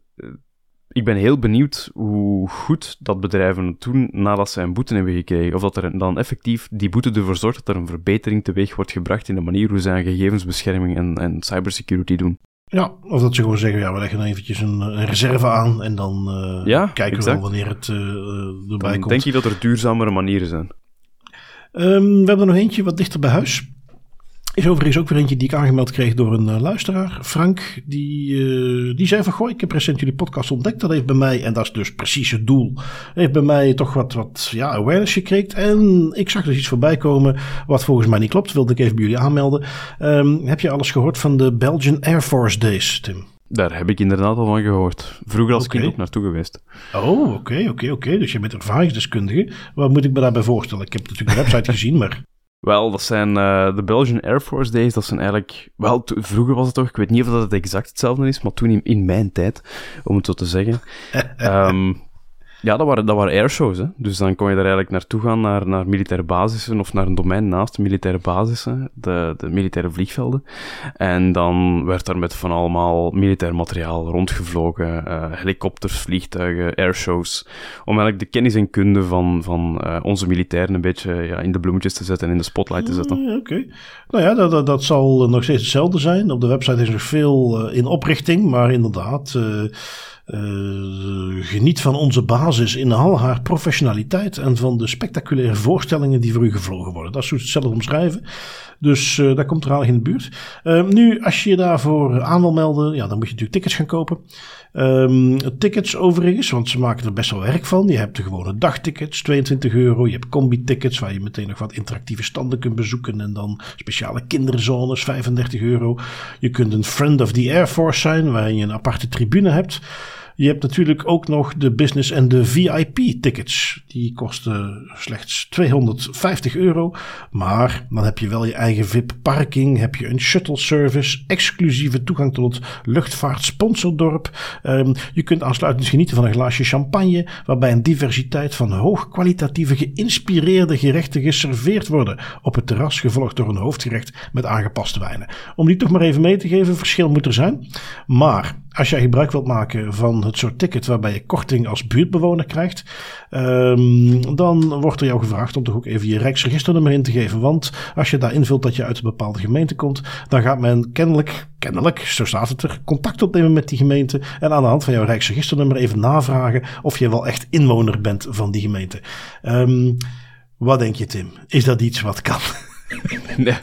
ik ben heel benieuwd hoe goed dat bedrijven het doen nadat ze een boete hebben gekregen. Of dat er dan effectief die boete ervoor zorgt dat er een verbetering teweeg wordt gebracht in de manier hoe ze aan gegevensbescherming en, en cybersecurity doen. Ja, of dat ze gewoon zeggen, ja, we leggen eventjes een, een reserve aan en dan uh, ja, kijken exact. we wel wanneer het uh, erbij dan komt. denk je dat er duurzamere manieren zijn? Um, we hebben er nog eentje wat dichter bij huis. Is overigens ook weer eentje die ik aangemeld kreeg door een uh, luisteraar. Frank, die, uh, die zei van, goh, ik heb recent jullie podcast ontdekt. Dat heeft bij mij, en dat is dus precies het doel, heeft bij mij toch wat, wat ja, awareness gekregen. En ik zag dus iets voorbij komen wat volgens mij niet klopt. Wilde ik even bij jullie aanmelden. Um, heb je alles gehoord van de Belgian Air Force Days, Tim? Daar heb ik inderdaad al van gehoord. Vroeger als okay. kind ook naartoe geweest. Oh, oké, oké, oké. Dus je bent ervaringsdeskundige. Wat moet ik me daarbij voorstellen? Ik heb natuurlijk de website gezien, maar... Wel, dat zijn uh, de Belgian Air Force Days. Dat zijn eigenlijk... Wel, vroeger was het toch... Ik weet niet of dat het exact hetzelfde is, maar toen in, in mijn tijd, om het zo te zeggen. um, Ja, dat waren, dat waren airshows. Hè. Dus dan kon je daar eigenlijk naartoe gaan, naar, naar militaire basissen of naar een domein naast militaire basissen, de, de militaire vliegvelden. En dan werd daar met van allemaal militair materiaal rondgevlogen, uh, helikopters, vliegtuigen, airshows, om eigenlijk de kennis en kunde van, van uh, onze militairen een beetje ja, in de bloemetjes te zetten en in de spotlight te zetten. Oké. Okay. Nou ja, dat, dat, dat, zal nog steeds hetzelfde zijn. Op de website is nog veel uh, in oprichting, maar inderdaad... geniet van onze basis in al haar professionaliteit en van de spectaculaire voorstellingen die voor u gevlogen worden. Dat is hoe ze het zelf omschrijven. Dus uh, daar komt er aardig in de buurt. Uh, nu, als je je daarvoor aan wil melden, ja, dan moet je natuurlijk tickets gaan kopen. Um, tickets overigens, want ze maken er best wel werk van. Je hebt de gewone dagtickets, 22 euro. Je hebt combi-tickets waar je meteen nog wat interactieve standen kunt bezoeken. En dan speciale kinderzones, 35 euro. Je kunt een Friend of the Air Force zijn, waar je een aparte tribune hebt. Je hebt natuurlijk ook nog de business en de VIP-tickets. Die kosten slechts 250 euro. Maar dan heb je wel je eigen VIP-parking. Heb je een shuttle service. Exclusieve toegang tot het luchtvaartsponsordorp. Um, je kunt aansluitend genieten van een glaasje champagne. Waarbij een diversiteit van hoogkwalitatieve geïnspireerde gerechten geserveerd worden. Op het terras, gevolgd door een hoofdgerecht met aangepaste wijnen. Om die toch maar even mee te geven, verschil moet er zijn. Maar als jij gebruik wilt maken van het soort ticket waarbij je korting als buurtbewoner krijgt, um, dan wordt er jou gevraagd om toch ook even je Rijksregisternummer in te geven. Want als je daar invult dat je uit een bepaalde gemeente komt, dan gaat men kennelijk, kennelijk, zo staat het er, contact opnemen met die gemeente en aan de hand van jouw Rijksregisternummer even navragen of je wel echt inwoner bent van die gemeente. Um, wat denk je, Tim? Is dat iets wat kan? Nee.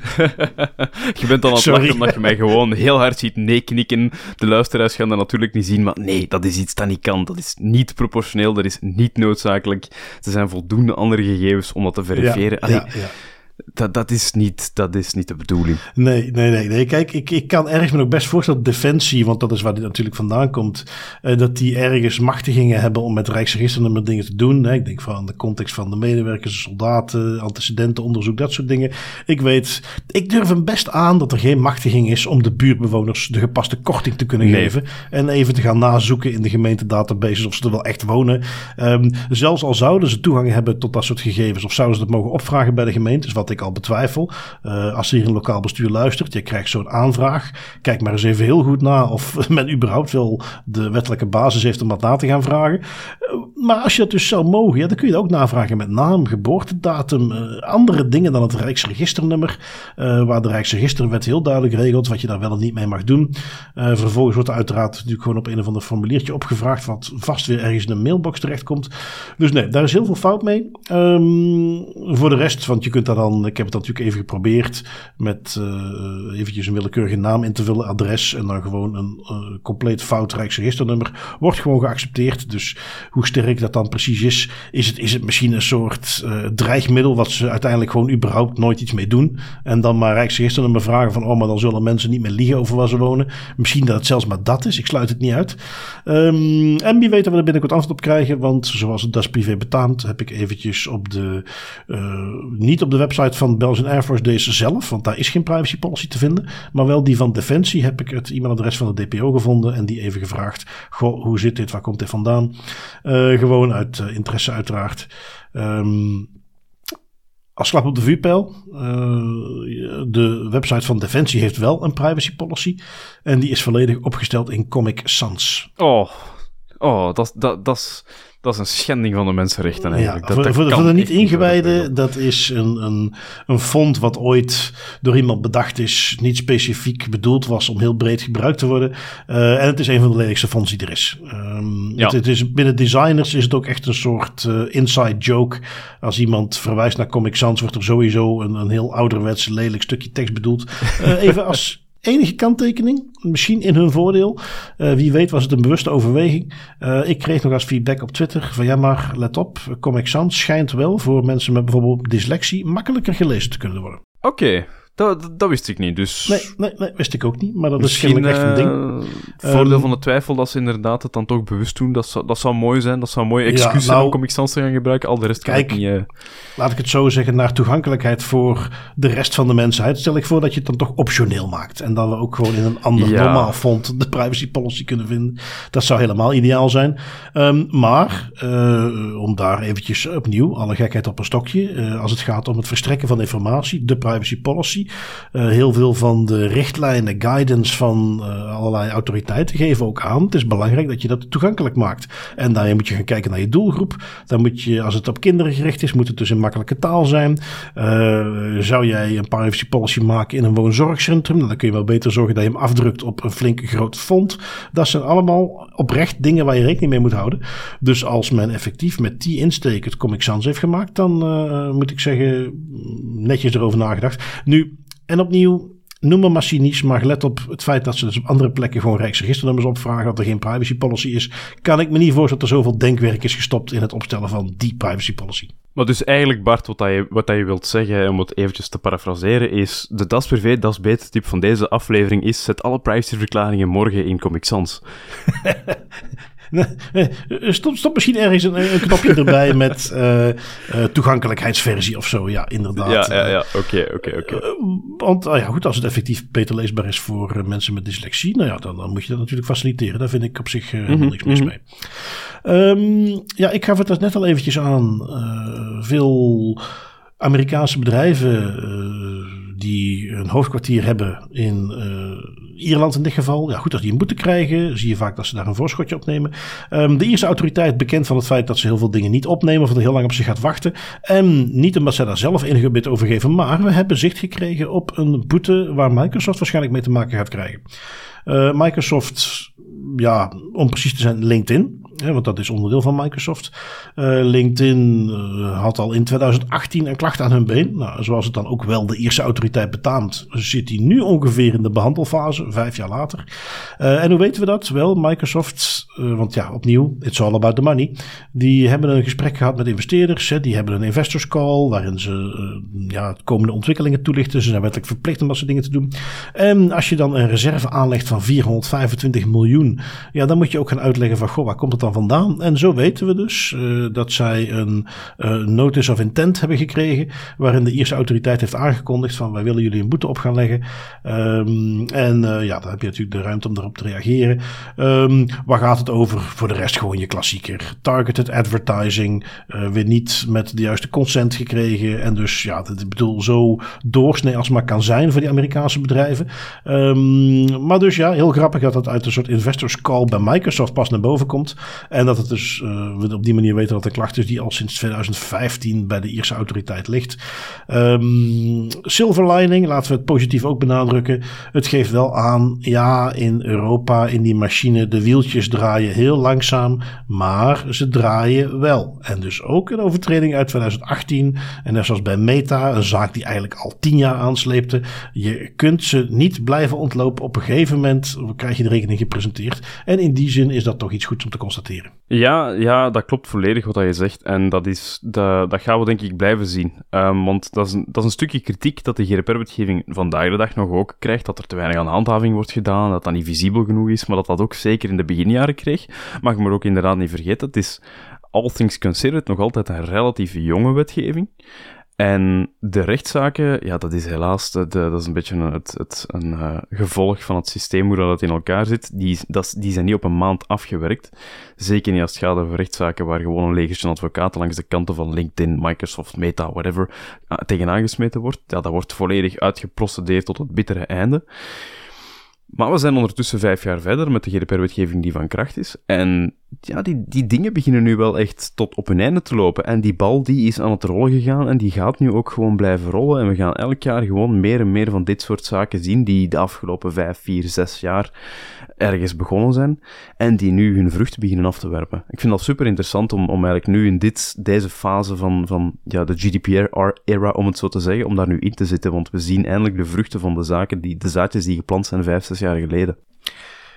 je bent dan aan het lachen omdat je mij gewoon heel hard ziet nee knikken. De luisteraars gaan dat natuurlijk niet zien, maar nee, dat is iets dat niet kan. Dat is niet proportioneel, dat is niet noodzakelijk. Er zijn voldoende andere gegevens om dat te verifiëren. Ja, ja, ja. Dat, dat, is niet, dat is niet de bedoeling. Nee, nee, nee. nee. Kijk, ik, ik kan ergens me ook best voorstellen dat Defensie, want dat is waar dit natuurlijk vandaan komt, uh, dat die ergens machtigingen hebben om met Rijksregisternummer dingen te doen. Hè. Ik denk van de context van de medewerkers, soldaten, antecedentenonderzoek, dat soort dingen. Ik weet, ik durf hem best aan dat er geen machtiging is om de buurtbewoners de gepaste korting te kunnen geven. En even te gaan nazoeken in de gemeentedatabases of ze er wel echt wonen. Um, zelfs al zouden ze toegang hebben tot dat soort gegevens of zouden ze dat mogen opvragen bij de gemeentes, wat ik al betwijfel. Uh, als hier een lokaal bestuur luistert, je krijgt zo'n aanvraag. Kijk maar eens even heel goed na of men überhaupt wel de wettelijke basis heeft om dat na te gaan vragen. Uh, maar als je dat dus zou mogen, dan kun je dat ook navragen met naam, geboortedatum, uh, andere dingen dan het Rijksregisternummer. waar de Rijksregisterwet heel duidelijk regelt wat je daar wel en niet mee mag doen. vervolgens wordt er uiteraard natuurlijk gewoon op een of ander formuliertje opgevraagd, wat vast weer ergens in een mailbox terechtkomt. Dus nee, daar is heel veel fout mee. Um, voor de rest, want je kunt daar dan ik heb het natuurlijk even geprobeerd met uh, eventjes een willekeurige naam in te vullen, adres en dan gewoon een uh, compleet fout Rijksregisternummer. Wordt gewoon geaccepteerd. Dus hoe sterk dat dan precies is, is het, is het misschien een soort uh, dreigmiddel wat ze uiteindelijk gewoon überhaupt nooit iets mee doen. En dan maar Rijksregisternummer vragen van, oh, maar dan zullen mensen niet meer liegen over waar ze wonen. Misschien dat het zelfs maar dat is. Ik sluit het niet uit. Um, en wie weet dat we er binnenkort antwoord op krijgen, want zoals het Das Privé betaamt, heb ik eventjes op de, niet op de website website van Belgian Air Force deze zelf, want daar is geen privacy policy te vinden. Maar wel die van Defensie heb ik het e-mailadres van de DPO gevonden en die even gevraagd. Goh, hoe zit dit? Waar komt dit vandaan? Uh, gewoon uit uh, interesse uiteraard. Um, als klap op de vuurpijl. Uh, de website van Defensie heeft wel een privacy policy. En die is volledig opgesteld in Comic Sans. Oh, oh dat, dat, dat dat is een schending van de mensenrechten eigenlijk. Ja, voor, voor, de niet ingewijden, dat is een, een, een font wat ooit door iemand bedacht is, niet specifiek bedoeld was om heel breed gebruikt te worden. Uh, en het is een van de lelijkste fonts die er is. Um, ja. het, het, is. Binnen designers is het ook echt een soort uh, inside joke. Als iemand verwijst naar Comic Sans, wordt er sowieso een, een heel ouderwets lelijk stukje tekst bedoeld. Uh, even als enige kanttekening, misschien in hun voordeel. Uh, wie weet was het een bewuste overweging. Uh, ik kreeg nog als feedback op Twitter van ja, maar let op, Comic Sans schijnt wel voor mensen met bijvoorbeeld dyslexie makkelijker gelezen te kunnen worden. Oké, dat, dat, wist ik niet, dus... Nee, nee, nee, wist ik ook niet, maar dat Misschien, is echt een ding. Uh, voordeel um, van de twijfel dat ze inderdaad het dan toch bewust doen, dat zou, dat zou mooi zijn. Dat zou een mooie excuus zijn nou, om Comic Sans te gaan gebruiken. Al de rest kijk, kan ik niet... Uh... Laat ik het zo zeggen, naar toegankelijkheid voor de rest van de mensheid. Stel ik voor dat je het dan toch optioneel maakt. En dan we ook gewoon in een ander ja. normaal font de privacy policy kunnen vinden. Dat zou helemaal ideaal zijn. Um, maar, uh, om daar eventjes opnieuw, alle gekheid op een stokje. als het gaat om het verstrekken van informatie, de privacy policy uh, heel veel van de richtlijnen, guidance van uh, allerlei autoriteiten geven ook aan. Het is belangrijk dat je dat toegankelijk maakt. En daarin moet je gaan kijken naar je doelgroep. Dan moet je, als het op kinderen gericht is, moet het dus in makkelijke taal zijn. Uh, zou jij een privacy policy maken in een woonzorgcentrum? Dan kun je wel beter zorgen dat je hem afdrukt op een flink groot font. Dat zijn allemaal oprecht dingen waar je rekening mee moet houden. Dus als men effectief met die insteek het Comic Sans heeft gemaakt, dan moet ik zeggen, netjes erover nagedacht. Nu, en opnieuw, noem me maar cynisch, maar let op het feit dat ze dus op andere plekken gewoon Rijksregisternummers opvragen, dat er geen privacy policy is. Kan ik me niet voorstellen dat er zoveel denkwerk is gestopt in het opstellen van die privacy policy. Maar dus eigenlijk, Bart, wat, dat je, wat dat je wilt zeggen, om het eventjes te parafraseren, is de Das Privé, Das Beter tip van deze aflevering is zet alle privacyverklaringen morgen in Comic Sans. stop, stop misschien ergens een, een knopje erbij met uh, uh, toegankelijkheidsversie of zo. Ja, inderdaad. Ja, ja, oké, oké, oké. Eh, want oh ja, goed, als het effectief beter leesbaar is voor mensen met dyslexie, nou ja, dan, dan, moet je dat natuurlijk faciliteren. Daar vind ik op zich helemaal mm -hmm, niks mis mm -hmm. mee. Um, ja, ik gaf het net al eventjes aan. veel Amerikaanse bedrijven die een hoofdkwartier hebben in uh, Ierland in dit geval. Ja, goed, als die een boete krijgen, zie je vaak dat ze daar een voorschotje op nemen. Um, de Ierse autoriteit bekend van het feit dat ze heel veel dingen niet opnemen of dat heel lang op zich gaat wachten. En niet omdat ze daar zelf enige bit over geven, maar we hebben zicht gekregen op een boete waar Microsoft waarschijnlijk mee te maken gaat krijgen. Uh, Microsoft, ja, om precies te zijn, LinkedIn want dat is onderdeel van Microsoft. Uh, LinkedIn uh, had al in 2018 een klacht aan hun been. Nou, zoals het dan ook wel de eerste autoriteit betaamt, zit hij nu ongeveer in de behandelfase, vijf jaar later. Uh, en hoe weten we dat? Wel, Microsoft, want ja, opnieuw, it's all about the money. Die hebben een gesprek gehad met investeerders. Hè, die hebben een investors call, waarin ze ja, komende ontwikkelingen toelichten. Ze zijn wettelijk verplicht om dat soort dingen te doen. En als je dan een reserve aanlegt van 425 miljoen, ja, dan moet je ook gaan uitleggen van, goh, waar komt het vandaan? En zo weten we dus uh, dat zij een uh, notice of intent hebben gekregen, waarin de Ierse autoriteit heeft aangekondigd van wij willen jullie een boete op gaan leggen. Um, en uh, ja, dan heb je natuurlijk de ruimte om daarop te reageren. Um, waar gaat het over? Voor de rest gewoon je klassieker. Targeted advertising, weer niet met de juiste consent gekregen. En dus ja, ik bedoel, zo doorsnee als maar kan zijn voor die Amerikaanse bedrijven. Um, maar dus ja, heel grappig dat dat uit een soort investors call bij Microsoft pas naar boven komt. En dat het dus, uh, we op die manier weten dat de klacht is die al sinds 2015 bij de Ierse autoriteit ligt. Um, silver lining, laten we het positief ook benadrukken. Het geeft wel aan, ja, in Europa, in die machine, de wieltjes draaien heel langzaam, maar ze draaien wel. En dus ook een overtreding uit 2018. En net zoals bij Meta, een zaak die eigenlijk al tien jaar aansleepte. Je kunt ze niet blijven ontlopen. Op een gegeven moment krijg je de rekening gepresenteerd. En in die zin is dat toch iets goeds om te constateren. Ja, ja, dat klopt volledig wat je zegt. En dat, is, dat, dat gaan we denk ik blijven zien. Um, want dat is, een, dat is een stukje kritiek dat de GDPR-wetgeving vandaag de dag nog ook krijgt. Dat er te weinig aan handhaving wordt gedaan, dat dat niet visibel genoeg is. Maar dat dat ook zeker in de beginjaren kreeg. Mag maar ook inderdaad niet vergeten. Het is, all things considered, nog altijd een relatief jonge wetgeving. En de rechtszaken, ja, dat is helaas de, dat is een beetje een, het, het, een uh, gevolg van het systeem hoe dat in elkaar zit. Die, dat, die zijn niet op een maand afgewerkt. Zeker niet als het gaat over rechtszaken waar gewoon een legertje advocaten langs de kanten van LinkedIn, Microsoft, Meta, whatever, uh, tegenaan gesmeten wordt. Ja, dat wordt volledig uitgeprocedeerd tot het bittere einde. Maar we zijn ondertussen vijf jaar verder met de GDPR-wetgeving die van kracht is. En ja, die, die dingen beginnen nu wel echt tot op hun einde te lopen. En die bal die is aan het rollen gegaan en die gaat nu ook gewoon blijven rollen. En we gaan elk jaar gewoon meer en meer van dit soort zaken zien die de afgelopen vijf, vier, zes jaar ergens begonnen zijn en die nu hun vruchten beginnen af te werpen. Ik vind dat super interessant om, om eigenlijk nu in dit, deze fase van, van ja, de GDPR-era, om het zo te zeggen, om daar nu in te zitten, want we zien eindelijk de vruchten van de zaken, die, de zaadjes die geplant zijn vijf, zes jaar geleden.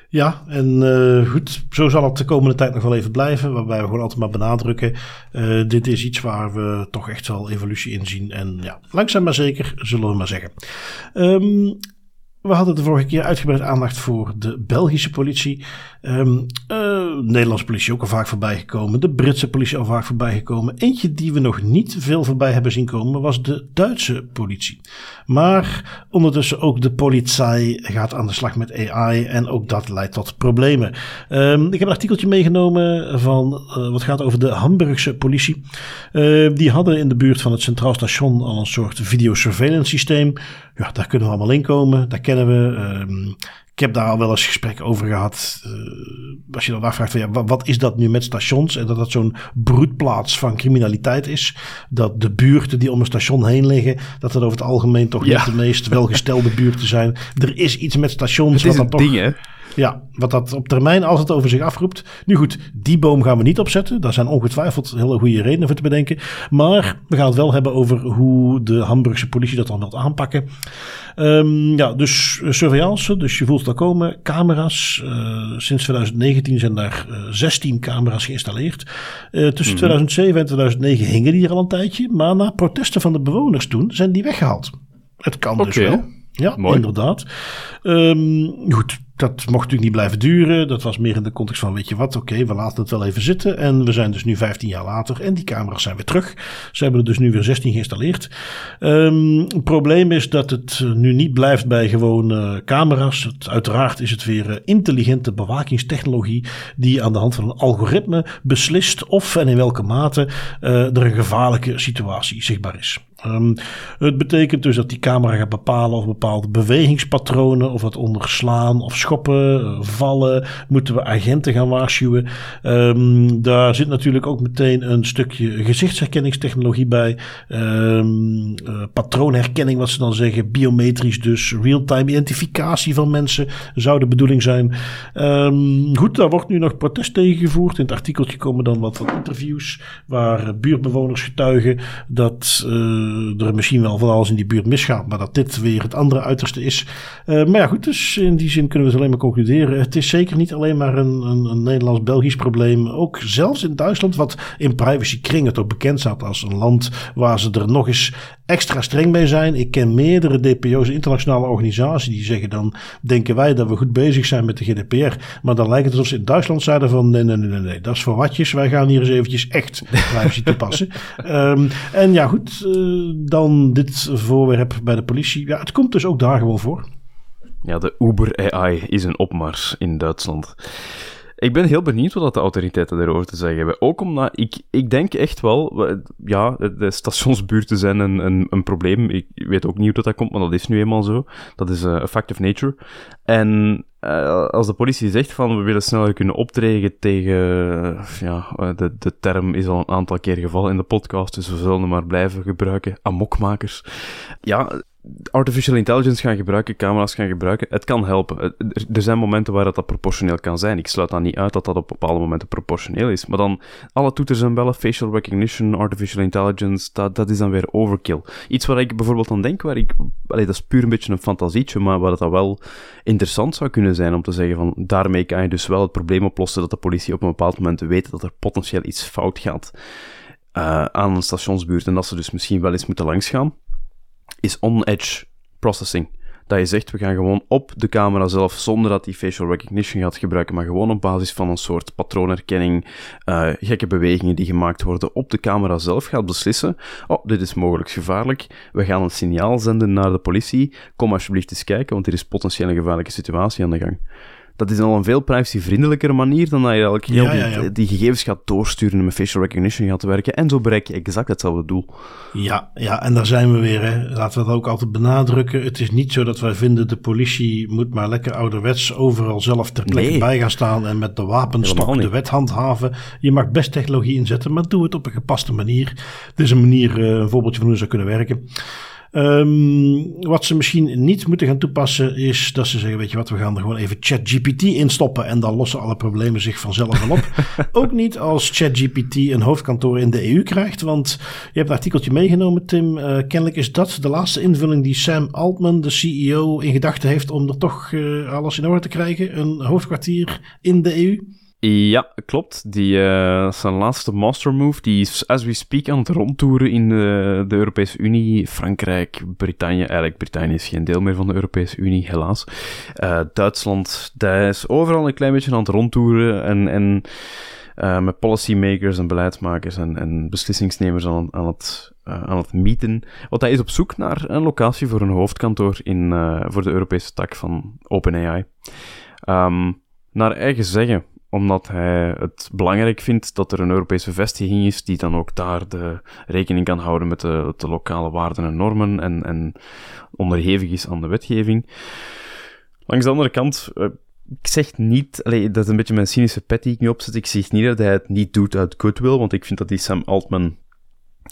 Ja, en uh, goed, zo zal het de komende tijd nog wel even blijven. Waarbij we gewoon altijd maar benadrukken. Uh, dit is iets waar we toch echt wel evolutie in zien. En ja, langzaam maar zeker, zullen we maar zeggen. Um, we hadden de vorige keer uitgebreid aandacht voor de Belgische politie. Um, Nederlandse politie ook al vaak voorbij gekomen. De Britse politie al vaak voorbij gekomen. Eentje die we nog niet veel voorbij hebben zien komen was de Duitse politie. Maar ondertussen ook de politie gaat aan de slag met AI en ook dat leidt tot problemen. Um, ik heb een artikeltje meegenomen van uh, wat gaat over de Hamburgse politie. Uh, die hadden in de buurt van het Centraal Station al een soort videosurveillance systeem. Ja, daar kunnen we allemaal in komen. Daar kennen we. Ik heb daar al wel eens gesprek over gehad. Uh, als je dan afvraagt van ja, wat, is dat nu met stations? En dat dat zo'n broedplaats van criminaliteit is. Dat de buurten die om een station heen liggen, dat dat over het algemeen toch ja. niet de meest welgestelde buurten zijn. Er is iets met stations. Het is wat dan toch, ding, hè? Ja, wat dat op termijn altijd over zich afroept. Nu goed, die boom gaan we niet opzetten. Daar zijn ongetwijfeld hele goede redenen voor te bedenken. Maar we gaan het wel hebben over hoe de Hamburgse politie dat dan wilt aanpakken. Um, ja, dus surveillance, dus je voelt het al komen. Camera's. Uh, sinds 2019 zijn daar uh, 16 camera's geïnstalleerd. Uh, tussen mm -hmm. 2007 en 2009 hingen die er al een tijdje. Maar na protesten van de bewoners toen zijn die weggehaald. Het kan okay. dus wel. Ja, Mooi. inderdaad. Um, goed, dat mocht natuurlijk niet blijven duren. Dat was meer in de context van, weet je wat, oké, we laten het wel even zitten. En we zijn dus nu 15 jaar later en die camera's zijn weer terug. Ze hebben er dus nu weer 16 geïnstalleerd. Um, het probleem is dat het nu niet blijft bij gewoon uh, camera's. Het, uiteraard is het weer uh, intelligente bewakingstechnologie die aan de hand van een algoritme beslist of en in welke mate er een gevaarlijke situatie zichtbaar is. Um, het betekent dus dat die camera gaat bepalen of bepaalde bewegingspatronen, of dat onderslaan of schoppen, vallen, moeten we agenten gaan waarschuwen. Um, daar zit natuurlijk ook meteen een stukje gezichtsherkenningstechnologie bij, um, patroonherkenning wat ze dan zeggen, biometrisch dus, real-time identificatie van mensen zou de bedoeling zijn. goed, daar wordt nu nog protest tegen gevoerd. In het artikeltje komen dan wat, wat interviews waar buurtbewoners getuigen dat uh, er misschien wel van alles in die buurt misgaat, maar dat dit weer het andere uiterste is. Uh, maar ja, goed, dus in die zin kunnen we het alleen maar concluderen. Het is zeker niet alleen maar een, een, een Nederlands-Belgisch probleem. Ook zelfs in Duitsland, wat in privacykringen toch bekend staat als een land waar ze er nog eens extra streng mee zijn. Ik ken meerdere DPO's, internationale organisaties, die zeggen dan denken wij dat we goed bezig zijn met de GDPR. Maar dan lijkt het alsof ze in Duitsland zeiden van nee, nee, nee, nee, nee dat is voor watjes. Wij gaan hier eens eventjes echt privacy toepassen. um, en ja, goed, uh, dan dit voorwerp bij de politie. Ja, het komt dus ook daar gewoon voor. Ja, de Uber AI is een opmars in Duitsland. Ik ben heel benieuwd wat de autoriteiten daarover te zeggen hebben. Ook omdat ik, ik denk echt wel, ja, de stationsbuurten zijn een, een, een probleem. Ik weet ook niet hoe dat komt, maar dat is nu eenmaal zo. Dat is een fact of nature. En uh, als de politie zegt van we willen sneller kunnen optreden tegen, ja, de, de term is al een aantal keer gevallen in de podcast, dus we zullen hem maar blijven gebruiken, amokmakers. Ja, artificial intelligence gaan gebruiken, camera's gaan gebruiken, het kan helpen. Er zijn momenten waar dat, dat proportioneel kan zijn. Ik sluit dan niet uit dat dat op bepaalde momenten proportioneel is. Maar dan, alle toeters en bellen, facial recognition, artificial intelligence, dat, dat is dan weer overkill. Iets waar ik bijvoorbeeld aan denk, waar ik, allee, dat is puur een beetje een fantasietje, maar waar dat wel interessant zou kunnen zijn om te zeggen van, daarmee kan je dus wel het probleem oplossen dat de politie op een bepaald moment weet dat er potentieel iets fout gaat uh, aan een stationsbuurt en dat ze dus misschien wel eens moeten langsgaan is on-edge processing. Dat je zegt, we gaan gewoon op de camera zelf, zonder dat die facial recognition gaat gebruiken, maar gewoon op basis van een soort patroonherkenning, uh, gekke bewegingen die gemaakt worden, op de camera zelf gaat beslissen, oh, dit is mogelijk gevaarlijk, we gaan een signaal zenden naar de politie, kom alsjeblieft eens kijken, want er is potentieel een gevaarlijke situatie aan de gang. Dat is al een veel privacyvriendelijkere manier dan dat je eigenlijk heel die, die, gegevens gaat doorsturen en met facial recognition gaat werken. En zo bereik je exact hetzelfde doel. Ja, ja en daar zijn we weer. Hè. Laten we dat ook altijd benadrukken. Het is niet zo dat wij vinden de politie moet maar lekker ouderwets overal zelf ter plekke bij gaan staan en met de wapenstok de wet handhaven. Je mag best technologie inzetten, maar doe het op een gepaste manier. Dit is een manier, eh, een voorbeeldje van hoe ze kunnen werken. Um, wat ze misschien niet moeten gaan toepassen is dat ze zeggen, weet je wat, we gaan er gewoon even ChatGPT instoppen en dan lossen alle problemen zich vanzelf wel op. Ook niet als ChatGPT een hoofdkantoor in de EU krijgt, want je hebt een artikeltje meegenomen, Tim. Uh, kennelijk is dat de laatste invulling die Sam Altman, de CEO, in gedachten heeft om er toch uh, alles in orde te krijgen. Een hoofdkwartier in de EU. Ja, klopt. Die, uh, zijn laatste master move, die is as we speak aan het rondtoeren in de, de Europese Unie. Frankrijk, Brittannië, eigenlijk Brittannië is geen deel meer van de Europese Unie, helaas. Uh, Duitsland, daar is overal een klein beetje aan het rondtoeren en, en uh, met policymakers en beleidsmakers en, en beslissingsnemers aan, aan het aan het meeten. Want hij is op zoek naar een locatie voor een hoofdkantoor in, voor de Europese tak van OpenAI. Um, naar eigen zeggen omdat hij het belangrijk vindt dat er een Europese vestiging is die dan ook daar de rekening kan houden met de, de lokale waarden en normen en, en onderhevig is aan de wetgeving. Langs de andere kant, eh, ik zeg niet, dat is een beetje mijn cynische pet die ik nu opzet, ik zeg niet dat hij het niet doet uit goodwill, want ik vind dat die Sam Altman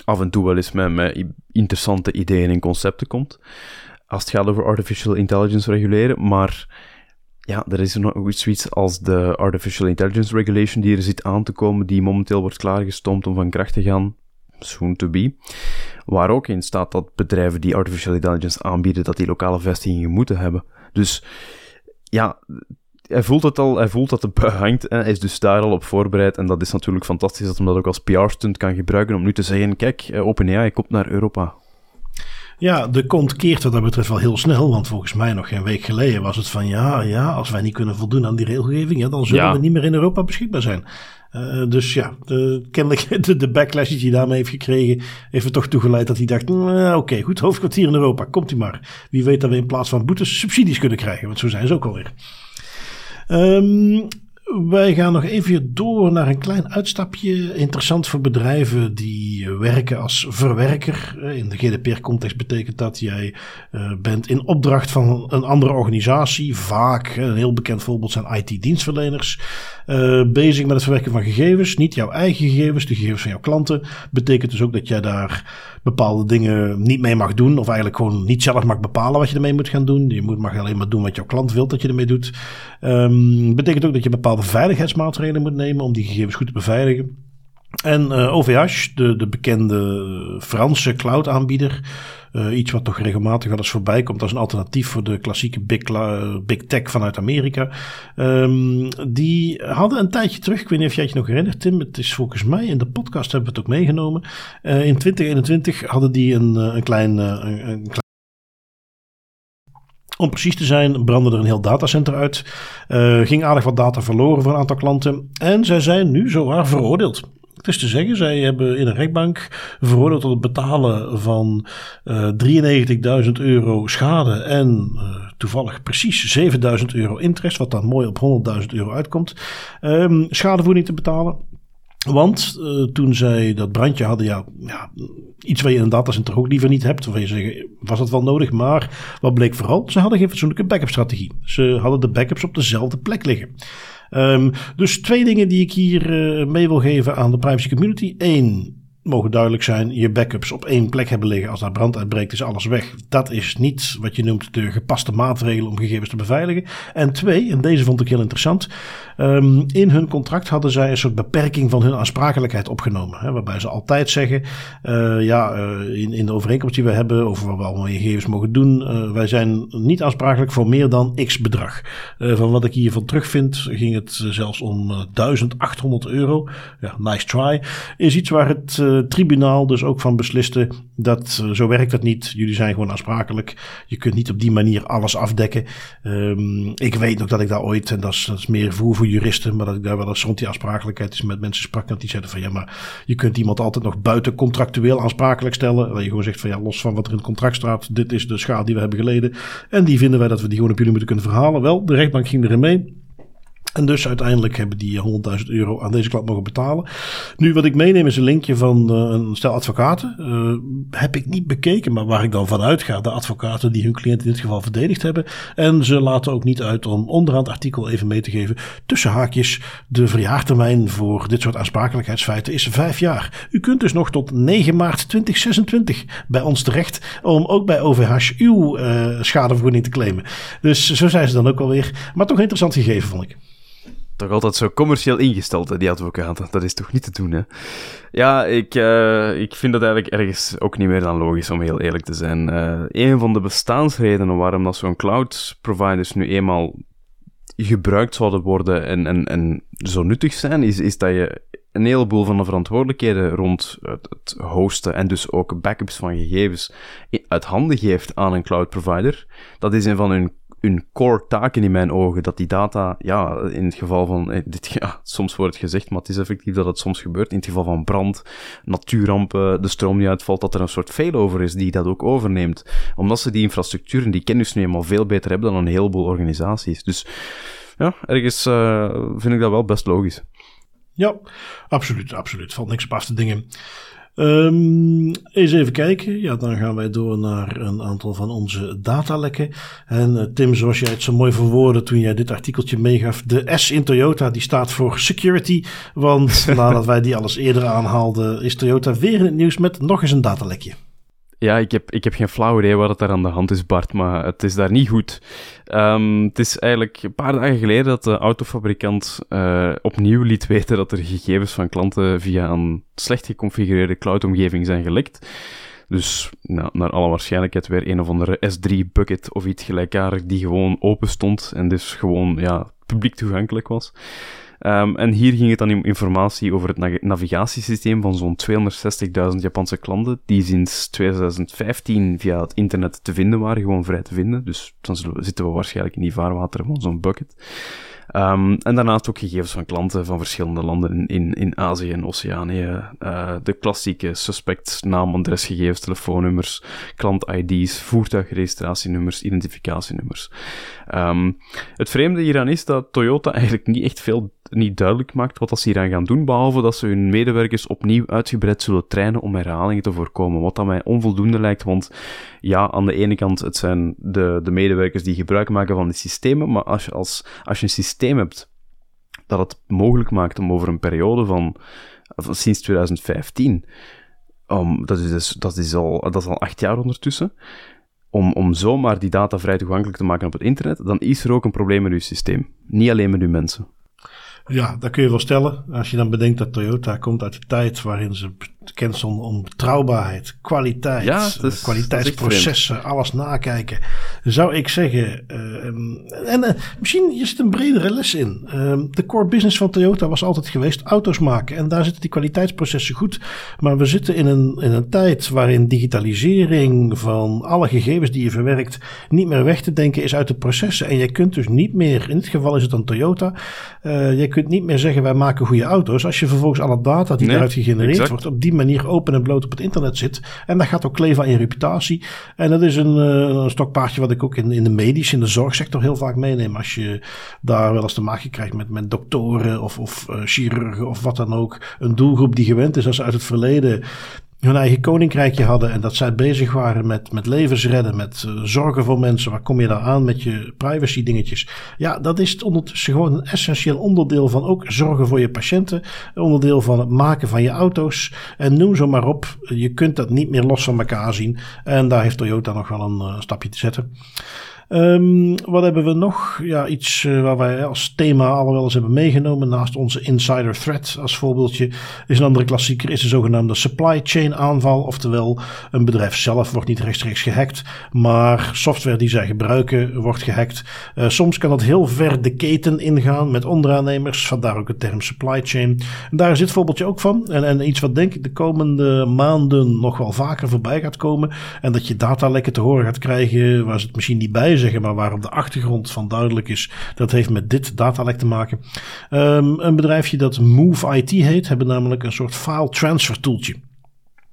af en toe wel eens met interessante ideeën en concepten komt, als het gaat over artificial intelligence reguleren, maar ja, er is nog zoiets als de Artificial Intelligence Regulation die er zit aan te komen, die momenteel wordt klaargestoomd om van kracht te gaan. Soon to be. Waar ook in staat dat bedrijven die Artificial Intelligence aanbieden, dat die lokale vestigingen moeten hebben. Dus ja, hij voelt het al, hij voelt dat bui hangt en hij is dus daar al op voorbereid. En dat is natuurlijk fantastisch dat hij dat ook als PR-stunt kan gebruiken om nu te zeggen, kijk, eh, OpenAI komt naar Europa. Ja, de kont keert wat dat betreft wel heel snel. Want volgens mij nog geen week geleden was het van ja, ja, als wij niet kunnen voldoen aan die regelgeving, ja, dan zullen we niet meer in Europa beschikbaar zijn. Uh, dus ja, de, kennelijk de, de, backlash die hij daarmee heeft gekregen, heeft er toch toegeleid dat hij dacht, nou, oké, goed, hoofdkwartier in Europa, komt u maar. Wie weet dat we in plaats van boetes subsidies kunnen krijgen, want zo zijn ze ook alweer. Um, wij gaan nog even door naar een klein uitstapje. Interessant voor bedrijven die werken als verwerker. In de GDPR-context betekent dat jij uh, bent in opdracht van een andere organisatie. Vaak, een heel bekend voorbeeld zijn IT-dienstverleners. Bezig met het verwerken van gegevens. Niet jouw eigen gegevens, de gegevens van jouw klanten. Betekent dus ook dat jij daar bepaalde dingen niet mee mag doen. Of eigenlijk gewoon niet zelf mag bepalen wat je ermee moet gaan doen. Je moet, mag alleen maar doen wat jouw klant wil dat je ermee doet. Um, betekent ook dat je bepaalde veiligheidsmaatregelen moet nemen om die gegevens goed te beveiligen. En OVH, de, de bekende Franse cloud-aanbieder, uh, iets wat toch regelmatig wel eens voorbij komt als een alternatief voor de klassieke big, big tech vanuit Amerika. Um, die hadden een tijdje terug, ik weet niet of jij het nog herinnert, Tim, het is volgens mij in de podcast hebben we het ook meegenomen. Uh, in 2021 hadden die een, een klein, een, een klein om precies te zijn, brandde er een heel datacenter uit. Ging aardig wat data verloren voor een aantal klanten. En zij zijn nu zowaar veroordeeld. Het is te zeggen, zij hebben in een rechtbank veroordeeld tot het betalen van uh, 93.000 euro schade en uh, toevallig precies 7.000 euro interest, wat dan mooi op 100.000 euro uitkomt. Um, schadevoeding te betalen. Want uh, toen zij dat brandje hadden, ja, ja, iets wat je in een datacenter ook liever niet hebt. Waarvan je zeggen, was dat wel nodig? Maar wat bleek vooral? Ze hadden geen fatsoenlijke backup strategie. Ze hadden de backups op dezelfde plek liggen. Um, dus twee dingen die ik hier uh, mee wil geven aan de privacy community. Eén, mogen duidelijk zijn, je backups op één plek hebben liggen. Als daar brand uitbreekt, is alles weg. Dat is niet wat je noemt de gepaste maatregelen om gegevens te beveiligen. En twee, en deze vond ik heel interessant. Um, in hun contract hadden zij een soort beperking van hun aansprakelijkheid opgenomen. Hè, waarbij ze altijd zeggen, uh, ja, uh, in, in de overeenkomst die we hebben over wat we allemaal gegevens mogen doen. Uh, wij zijn niet aansprakelijk voor meer dan x bedrag. van wat ik hiervan terugvind, ging het zelfs om 1800 euro. Ja, nice try. Is iets waar het tribunaal dus ook van besliste dat zo werkt het niet. Jullie zijn gewoon aansprakelijk. Je kunt niet op die manier alles afdekken. Um, ik weet nog dat ik daar ooit, en dat is, dat is meer voer voor juristen, maar dat ik daar wel eens rond die aansprakelijkheid is met mensen sprak. Dat die zeiden van ja, maar je kunt iemand altijd nog buiten contractueel aansprakelijk stellen. Waar je gewoon zegt van ja, los van wat er in het contract staat, dit is de schade die we hebben geleden. En die vinden wij dat we die gewoon op jullie moeten kunnen verhalen. Wel, de rechtbank ging erin mee. En dus uiteindelijk hebben die 100.000 euro aan deze klant mogen betalen. Nu, wat ik meeneem is een linkje van uh, een stel advocaten. Uh, heb ik niet bekeken, maar waar ik dan vanuit ga. De advocaten die hun cliënt in dit geval verdedigd hebben. En ze laten ook niet uit om onderaan het artikel even mee te geven. Tussen haakjes, de verjaartermijn voor dit soort aansprakelijkheidsfeiten is vijf jaar. U kunt dus nog tot 9 maart 2026 bij ons terecht. Om ook bij OVH uw uh, schadevergoeding te claimen. Dus zo zijn ze dan ook alweer. Maar toch een interessant gegeven, vond ik toch altijd zo commercieel ingesteld, die advocaten. Dat is toch niet te doen, hè? Ja, ik, uh, ik vind dat eigenlijk ergens ook niet meer dan logisch, om heel eerlijk te zijn. Uh, een van de bestaansredenen waarom dat zo'n cloud providers nu eenmaal gebruikt zouden worden en, en, en zo nuttig zijn, is, is dat je een heleboel van de verantwoordelijkheden rond het, het hosten en dus ook backups van gegevens uit handen geeft aan een cloud provider. Dat is een van hun hun core taken in mijn ogen. Dat die data, ja, in het geval van, eh, dit, ja, soms wordt het gezegd, maar het is effectief dat het soms gebeurt. In het geval van brand, natuurrampen, de stroom die uitvalt, dat er een soort failover is die dat ook overneemt. Omdat ze die infrastructuur en die kennis nu eenmaal veel beter hebben dan een heleboel organisaties. Dus ja, ergens uh, vind ik dat wel best logisch. Ja, absoluut, absoluut. Valt niks op af te dingen. Um, eens even kijken. Ja, dan gaan wij door naar een aantal van onze datalekken. En uh, Tim, zoals jij het zo mooi verwoordde toen jij dit artikeltje meegaf. De S in Toyota, die staat voor security. Want nadat wij die alles eerder aanhaalden, is Toyota weer in het nieuws met nog eens een datalekje. Ja, ik heb, ik heb geen flauw idee wat er aan de hand is, Bart, maar het is daar niet goed. Um, het is eigenlijk een paar dagen geleden dat de autofabrikant uh, opnieuw liet weten dat er gegevens van klanten via een slecht geconfigureerde cloudomgeving zijn gelekt. Dus nou, naar alle waarschijnlijkheid weer een of andere S3-bucket of iets gelijkaardig die gewoon open stond en dus gewoon ja, publiek toegankelijk was. Um, en hier ging het dan om informatie over het navigatiesysteem van zo'n 260.000 Japanse klanten, die sinds 2015 via het internet te vinden waren, gewoon vrij te vinden. Dus dan zitten we waarschijnlijk in die vaarwater van zo'n bucket. Um, en daarnaast ook gegevens van klanten van verschillende landen in, in, Azië en Oceanië. Uh, de klassieke suspect, naam, adresgegevens, telefoonnummers, klant-ID's, voertuigregistratienummers, identificatienummers. Um, het vreemde hieraan is dat Toyota eigenlijk niet echt veel niet duidelijk maakt wat ze hieraan gaan doen, behalve dat ze hun medewerkers opnieuw uitgebreid zullen trainen om herhalingen te voorkomen. Wat dat mij onvoldoende lijkt, want ja, aan de ene kant, het zijn de, de medewerkers die gebruik maken van die systemen, maar als je, als, als je een systeem hebt dat het mogelijk maakt om over een periode van, sinds 2015, um, dat, is dus, dat, is al, dat is al acht jaar ondertussen, om, om zomaar die data vrij toegankelijk te maken op het internet, dan is er ook een probleem met uw systeem. Niet alleen met uw mensen. Ja, dat kun je wel stellen. Als je dan bedenkt dat Toyota komt uit de tijd waarin ze bekend stonden om betrouwbaarheid, kwaliteit, ja, is, kwaliteitsprocessen, alles nakijken. Zou ik zeggen. Uh, en uh, misschien je zit een bredere les in. Uh, de core business van Toyota was altijd geweest auto's maken. En daar zitten die kwaliteitsprocessen goed. Maar we zitten in een, in een tijd waarin digitalisering van alle gegevens die je verwerkt niet meer weg te denken is uit de processen. En je kunt dus niet meer, in dit geval is het dan Toyota, je kunt niet meer zeggen wij maken goede auto's. Als je vervolgens alle data die nee, eruit gegenereerd wordt op die manier open en bloot op het internet zit. En dat gaat ook kleven aan je reputatie. En dat is een, uh, een stokpaardje wat ik ook in, in de medische, in de zorgsector heel vaak meeneem. Als je daar wel eens te maken krijgt met, met doktoren of, of uh, chirurgen of wat dan ook. Een doelgroep die gewend is als uit het verleden hun eigen koninkrijkje hadden en dat zij bezig waren met, met levens redden, met uh, zorgen voor mensen. Waar kom je daar aan met je privacy dingetjes? Ja, dat is ondertussen gewoon een essentieel onderdeel van ook zorgen voor je patiënten. Onderdeel van het maken van je auto's. En noem zo maar op. Je kunt dat niet meer los van elkaar zien. En daar heeft Toyota nog wel een uh, stapje te zetten. Um, wat hebben we nog? Ja, iets uh, waar wij als thema al wel eens hebben meegenomen. Naast onze insider threat als voorbeeldje. Is een andere klassieker. Is de zogenaamde supply chain aanval. Oftewel, een bedrijf zelf wordt niet rechtstreeks gehackt. Maar software die zij gebruiken wordt gehackt. Uh, soms kan dat heel ver de keten ingaan met onderaannemers. Vandaar ook de term supply chain. En daar is dit voorbeeldje ook van. En, en iets wat denk ik de komende maanden nog wel vaker voorbij gaat komen. En dat je datalekken te horen gaat krijgen waar ze het misschien niet bij zeggen, maar waar op de achtergrond van duidelijk is, dat heeft met dit datalek te maken. Um, een bedrijfje dat Move IT heet, hebben namelijk een soort file transfer tooltje.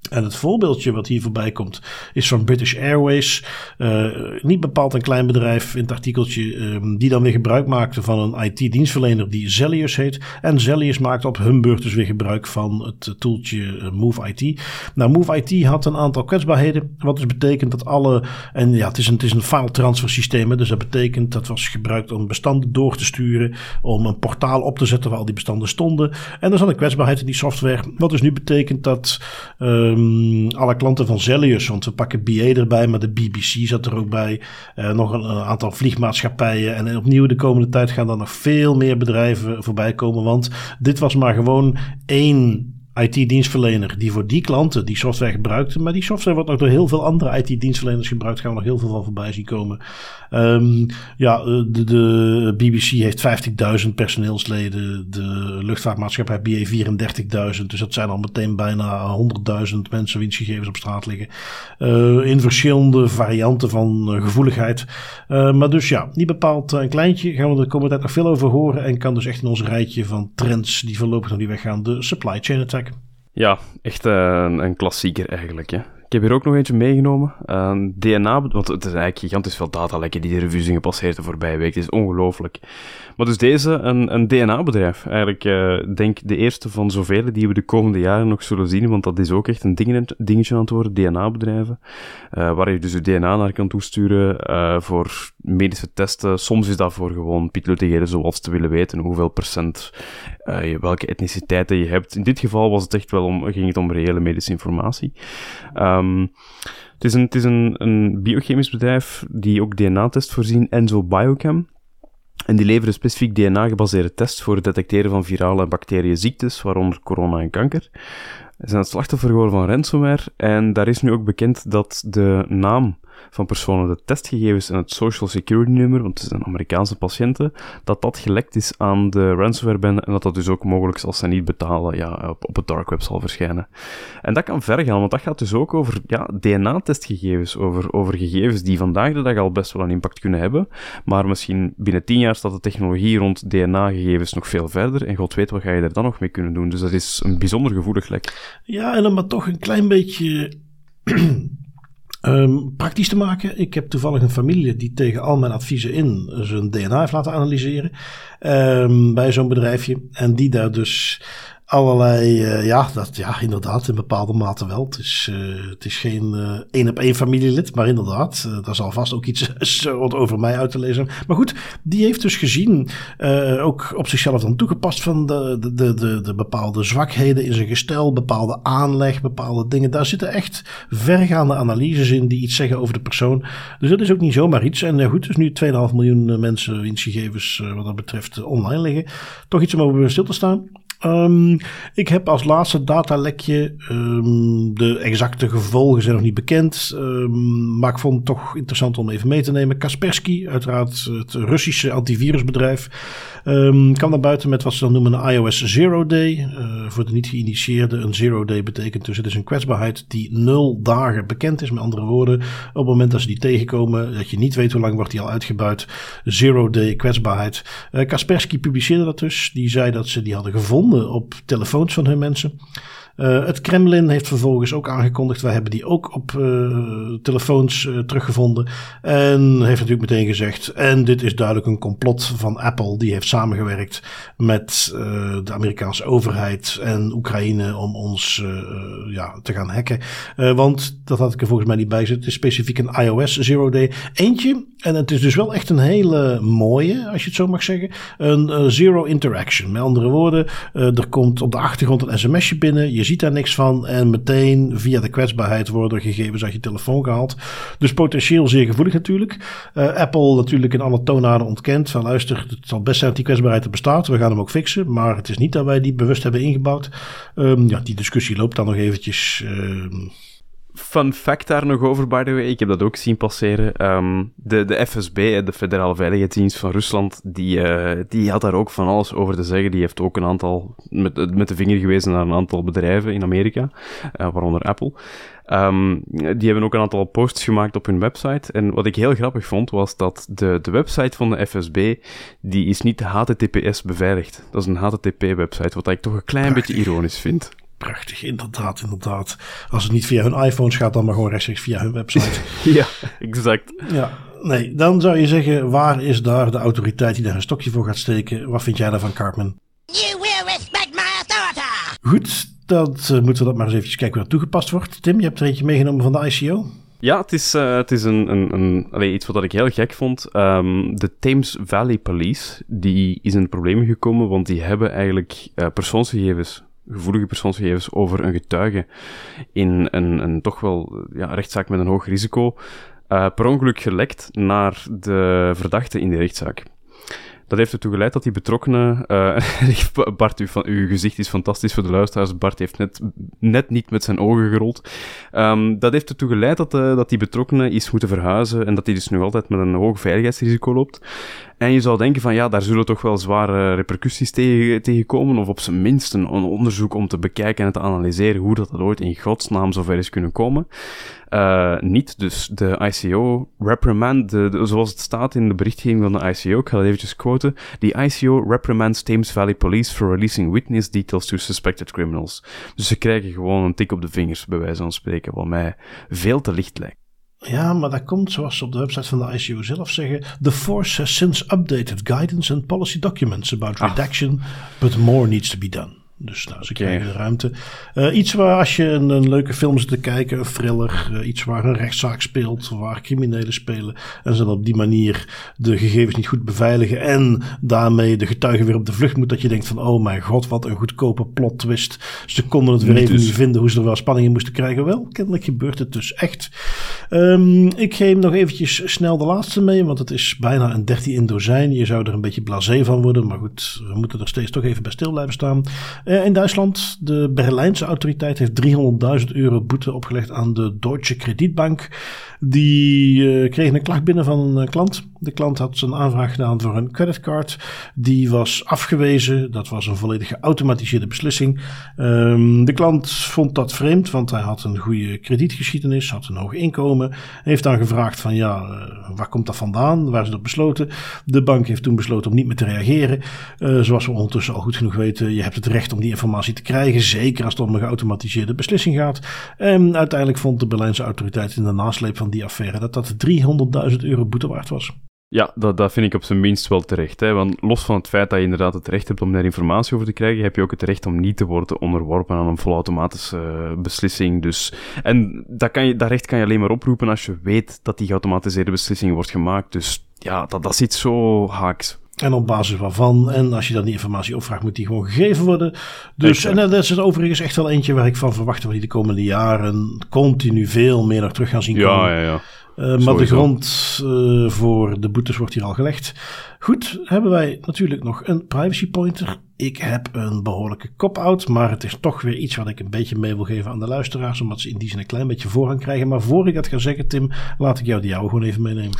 En het voorbeeldje wat hier voorbij komt is van British Airways. Uh, niet bepaald een klein bedrijf in het artikeltje. Um, die dan weer gebruik maakte van een IT-dienstverlener die Zellius heet. En Zellius maakte op hun beurt dus weer gebruik van het toeltje uh, Move IT. Nou, Move IT had een aantal kwetsbaarheden. Wat dus betekent dat alle. En ja, het is een, het is een file transfer systeem. Dus dat betekent dat was gebruikt om bestanden door te sturen. Om een portaal op te zetten waar al die bestanden stonden. En er zat een kwetsbaarheid in die software. Wat dus nu betekent dat. Um, alle klanten van Zellius, want we pakken BA erbij, maar de BBC zat er ook bij. Uh, nog een, een, aantal vliegmaatschappijen. En opnieuw de komende tijd gaan er nog veel meer bedrijven voorbij komen. Want dit was maar gewoon één IT-dienstverlener die voor die klanten die software gebruikte. Maar die software wordt nog door heel veel andere IT-dienstverleners gebruikt. Gaan we nog heel veel van voorbij zien komen. Um, ja, eh, de, de, BBC heeft 50.000 personeelsleden. De luchtvaartmaatschappij BA 34.000. Dus dat zijn al meteen bijna 100.000 mensen wiens gegevens op straat liggen. Uh, in verschillende varianten van uh, gevoeligheid. Maar dus ja, niet bepaald een kleintje. Gaan we de komende tijd nog veel over horen. En kan dus echt in ons rijtje van trends die voorlopig nog niet weggaan. De supply chain attack. Ja, echt een, een klassieker eigenlijk. Hè. Ik heb hier ook nog eentje meegenomen. Uh, DNA, want het is eigenlijk gigantisch veel datalekken die de revue zijn gepasseerd de voorbije week. Het is ongelooflijk. Maar dus deze, een, een DNA-bedrijf. Eigenlijk, uh, denk de eerste van zoveel die we de komende jaren nog zullen zien, want dat is ook echt een ding, dingetje aan het worden, DNA-bedrijven. Uh, waar je dus je DNA naar kan toesturen uh, voor medische testen. Soms is dat voor gewoon pitluttigheden zoals te willen weten hoeveel procent, welke etniciteiten je hebt. In dit geval was het echt wel om, ging het om reële medische informatie. Um, het is, een, het is een, een biochemisch bedrijf die ook DNA-test voorzien, Enzo Biochem. En die leveren specifiek DNA-gebaseerde tests voor het detecteren van virale en bacteriën ziektes, waaronder corona en kanker. Ze zijn het slachtoffer geworden van ransomware en daar is nu ook bekend dat de naam van personen, de testgegevens en het social security nummer, want het zijn Amerikaanse patiënten, dat dat gelekt is aan de ransomware en dat dat dus ook mogelijk als ze niet betalen ja, op, op het dark web zal verschijnen. En dat kan ver gaan, want dat gaat dus ook over ja, DNA-testgegevens, over, over gegevens die vandaag de dag al best wel een impact kunnen hebben, maar misschien binnen tien jaar staat de technologie rond DNA-gegevens nog veel verder en god weet wat ga je er dan nog mee kunnen doen. Dus dat is een bijzonder gevoelig lek. Ja, en dan maar toch een klein beetje Um, praktisch te maken. Ik heb toevallig een familie die tegen al mijn adviezen in zijn DNA heeft laten analyseren. Um, bij zo'n bedrijfje. En die daar dus allerlei, uh, ja, dat, ja, inderdaad, in bepaalde mate wel. Het is, uh, het is geen uh, één op één familielid, maar inderdaad, daar zal vast ook iets wat over mij uit te lezen. Maar goed, die heeft dus gezien, ook op zichzelf dan toegepast van de, de, de, de, bepaalde zwakheden in zijn gestel, bepaalde aanleg, bepaalde dingen. Daar zitten echt vergaande analyses in die iets zeggen over de persoon. Dus dat is ook niet zomaar iets. En goed, dus nu 2,5 miljoen mensen wiens gegevens wat dat betreft online liggen. Toch iets om over stil te staan. Um, ik heb als laatste datalekje, um, de exacte gevolgen zijn nog niet bekend, um, maar ik vond het toch interessant om even mee te nemen. Kaspersky, uiteraard het Russische antivirusbedrijf, kan naar buiten met wat ze dan noemen een iOS Zero Day. Uh, voor de niet geïnitieerde, een Zero Day betekent dus het is een kwetsbaarheid die nul dagen bekend is. Met andere woorden, op het moment dat ze die tegenkomen, dat je niet weet hoe lang wordt die al uitgebuit. Zero Day kwetsbaarheid. Uh, Kaspersky publiceerde dat dus. Die zei dat ze die hadden gevonden op telefoons van hun mensen. Uh, het Kremlin heeft vervolgens ook aangekondigd. Wij hebben die ook op uh, telefoons uh, teruggevonden. En heeft natuurlijk meteen gezegd. En dit is duidelijk een complot van Apple. Die heeft samengewerkt met de Amerikaanse overheid en Oekraïne om ons ja, te gaan hacken. want dat had ik er volgens mij niet bij zitten. Specifiek een iOS Zero Day. Eentje. En het is dus wel echt een hele mooie, als je het zo mag zeggen. Een zero interaction. Met andere woorden, er komt op de achtergrond een sms'je binnen. Ziet daar niks van. En meteen via de kwetsbaarheid worden gegevens uit je telefoon gehaald. Dus potentieel zeer gevoelig natuurlijk. Uh, Apple natuurlijk in alle toonaarden ontkent. Van luister, het zal best zijn dat die kwetsbaarheid er bestaat. We gaan hem ook fixen. Maar het is niet dat wij die bewust hebben ingebouwd. Um, ja, die discussie loopt dan nog eventjes. Uh, Fun fact daar nog over, by the way. Ik heb dat ook zien passeren. Um, de, de FSB, de Federale Veiligheidsdienst van Rusland, die, uh, die had daar ook van alles over te zeggen. Die heeft ook een aantal, met, met de vinger gewezen naar een aantal bedrijven in Amerika, uh, waaronder Apple. Um, die hebben ook een aantal posts gemaakt op hun website. En wat ik heel grappig vond, was dat de, de website van de FSB, die is niet HTTPS beveiligd. Dat is een HTTP-website, wat ik toch een klein beetje ironisch vind. Prachtig. Inderdaad, inderdaad. Als het niet via hun iPhones gaat, dan maar gewoon rechtstreeks via hun website. ja, exact. Ja, nee, dan zou je zeggen, waar is daar de autoriteit die daar een stokje voor gaat steken? Wat vind jij daarvan, Cartman? You will respect my authority! Goed, dan uh, moeten we dat maar eens even kijken hoe dat toegepast wordt. Tim, je hebt er eentje meegenomen van de ICO. Ja, het is, uh, het is een, een, een allez, iets wat ik heel gek vond. Um, de Thames Valley Police die is in problemen gekomen, want die hebben eigenlijk uh, persoonsgegevens gevoelige persoonsgegevens over een getuige in een, een toch wel ja, rechtszaak met een hoog risico uh, per ongeluk gelekt naar de verdachte in de rechtszaak. Dat heeft ertoe geleid dat die betrokkenen... Uh, Bart, uw, uw, gezicht is fantastisch voor de luisteraars. Bart heeft net, net niet met zijn ogen gerold. Um, dat heeft ertoe geleid dat, uh, dat die betrokkenen is moeten verhuizen en dat hij dus nog altijd met een hoog veiligheidsrisico loopt. En je zou denken van ja, daar zullen toch wel zware repercussies tegen, tegenkomen, of op zijn minst een, onderzoek om te bekijken en te analyseren hoe dat, dat ooit in godsnaam zover is kunnen komen. Uh, niet, dus de ICO reprimand, zoals het staat in de berichtgeving van de ICO, ik ga dat eventjes quoten, the ICO reprimands Thames Valley Police for releasing witness details to suspected criminals. Dus ze krijgen gewoon een tik op de vingers, bij wijze van spreken, wat mij veel te licht lijkt. Ja, maar dat komt zoals ze op de website van de ICO zelf zeggen. The force has since updated guidance and policy documents about ah. redaction, but more needs to be done. Dus nou, ze krijgen de ruimte. Uh, iets waar als je een, een, leuke film zit te kijken, een thriller, uh, iets waar een rechtszaak speelt, waar criminelen spelen. En ze dan op die manier de gegevens niet goed beveiligen. En daarmee de getuigen weer op de vlucht moet. Dat je denkt van, oh mijn god, wat een goedkope plot twist. Ze konden het weer even dus. niet vinden hoe ze er wel spanning in moesten krijgen. Wel, kennelijk gebeurt het dus echt. Um, ik geef nog eventjes snel de laatste mee, want het is bijna een 13 in dozijn. Je zou er een beetje blasé van worden. Maar goed, we moeten er steeds toch even bij stil blijven staan. Uh, in Duitsland, de Berlijnse autoriteit heeft 300.000 euro boete opgelegd aan de Deutsche Kredietbank. Die uh, kreeg een klacht binnen van een klant. De klant had zijn aanvraag gedaan voor een creditcard. Die was afgewezen. Dat was een volledig geautomatiseerde beslissing. Um, de klant vond dat vreemd, want hij had een goede kredietgeschiedenis, had een hoog inkomen. Heeft dan gevraagd van ja, uh, waar komt dat vandaan? Waar is dat besloten? De bank heeft toen besloten om niet meer te reageren. Zoals we ondertussen al goed genoeg weten, je hebt het recht om die informatie te krijgen. Zeker als het om een geautomatiseerde beslissing gaat. En uiteindelijk vond de Berlijnse autoriteit in de nasleep van die affaire dat dat 300.000 euro boete waard was. Ja, dat, dat vind ik op zijn minst wel terecht. Hè? Want los van het feit dat je inderdaad het recht hebt om daar informatie over te krijgen, heb je ook het recht om niet te worden onderworpen aan een volautomatische uh, beslissing. Dus, en dat, kan je, dat recht kan je alleen maar oproepen als je weet dat die geautomatiseerde beslissing wordt gemaakt. Dus ja, dat, dat zit zo haaks. En op basis waarvan. En als je dan die informatie opvraagt, moet die gewoon gegeven worden. Dus, en dat is het overigens echt wel eentje waar ik van verwacht dat we die de komende jaren continu veel meer naar terug gaan zien komen. Ja, ja, ja. Uh, maar de grond uh, voor de boetes wordt hier al gelegd. Goed, hebben wij natuurlijk nog een privacy pointer. Ik heb een behoorlijke cop-out, maar het is toch weer iets wat ik een beetje mee wil geven aan de luisteraars, omdat ze in die zin een klein beetje voorrang krijgen. Maar voor ik dat ga zeggen, Tim, laat ik jou die jou gewoon even meenemen.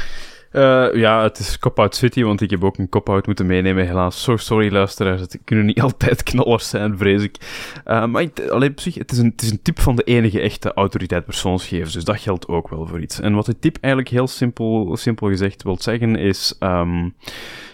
Uh, ja, het is Cop-Out City, want ik heb ook een cop-out moeten meenemen, helaas. So, sorry luisteraars, het kunnen niet altijd knallers zijn, vrees ik. Uh, maar ik, alleen op zich, het is, een, het is een tip van de enige echte autoriteit persoonsgegevens, dus dat geldt ook wel voor iets. En wat de tip eigenlijk heel simpel, simpel gezegd wil zeggen, is... Um,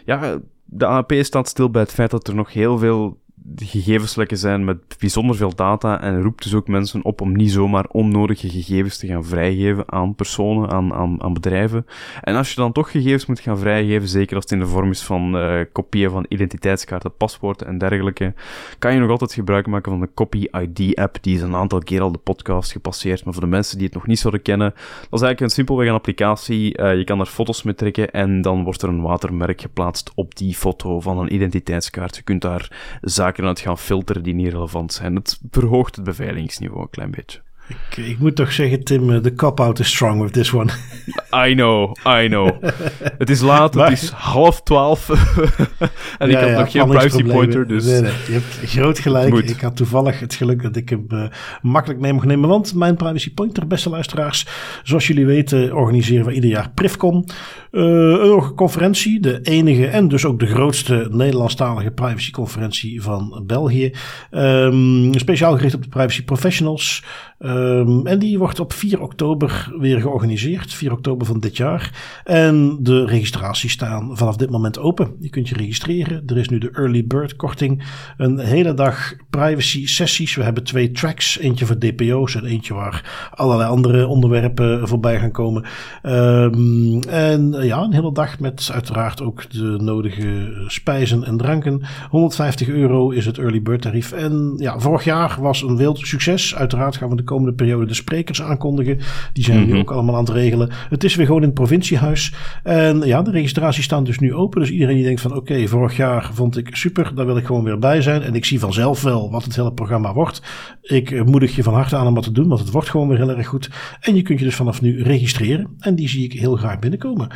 ja, de AAP staat stil bij het feit dat er nog heel veel gegevenslekken zijn met bijzonder veel data en roept dus ook mensen op om niet zomaar onnodige gegevens te gaan vrijgeven aan personen, aan, aan, aan bedrijven. En als je dan toch gegevens moet gaan vrijgeven, zeker als het in de vorm is van uh, kopieën van identiteitskaarten, paspoorten en dergelijke, kan je nog altijd gebruik maken van de Copy ID app. Die is een aantal keer al de podcast gepasseerd, maar voor de mensen die het nog niet zouden kennen, dat is eigenlijk een simpelweg een applicatie. Uh, je kan er foto's mee trekken en dan wordt er een watermerk geplaatst op die foto van een identiteitskaart. Je kunt daar zaken zaken het gaan filteren die niet relevant zijn. Het verhoogt het beveiligingsniveau een klein beetje. Ik, ik, moet toch zeggen, Tim, eh, de cop-out is strong with this one. I know, I know. het is laat, het is half twaalf. en ik heb nog geen privacy pointer, dus... Nee, nee, je hebt groot gelijk. Ik had toevallig het geluk dat ik hem uh, makkelijk mee mocht nemen. Want mijn privacy pointer, beste luisteraars... Zoals jullie weten organiseren we ieder jaar Privcon. Uh, een conferentie, de enige en dus ook de grootste Nederlandstalige privacyconferentie van België. Um, speciaal gericht op de privacy professionals... Um, en die wordt op 4 oktober weer georganiseerd. 4 oktober van dit jaar. En de registraties staan vanaf dit moment open. Je kunt je registreren. Er is nu de Early Bird korting. Een hele dag privacy sessies. We hebben twee tracks. Eentje voor DPO's en eentje waar allerlei andere onderwerpen voorbij gaan komen. Um, en ja, een hele dag met uiteraard ook de nodige spijzen en dranken. 150 euro is het early bird tarief. En ja, vorig jaar was een wild succes. Uiteraard gaan we de komende periode de sprekers aankondigen. Die zijn nu mhm. ook allemaal aan het regelen. Het is weer gewoon in het provinciehuis. En ja, de registraties staan dus nu open. Dus iedereen die denkt van oké, vorig jaar vond ik super. Daar wil ik gewoon weer bij zijn. En ik zie vanzelf wel wat het hele programma wordt. Ik moedig je van harte aan om wat te doen. Want het wordt gewoon weer heel erg goed. En je kunt je dus vanaf nu registreren. En die zie ik heel graag binnenkomen.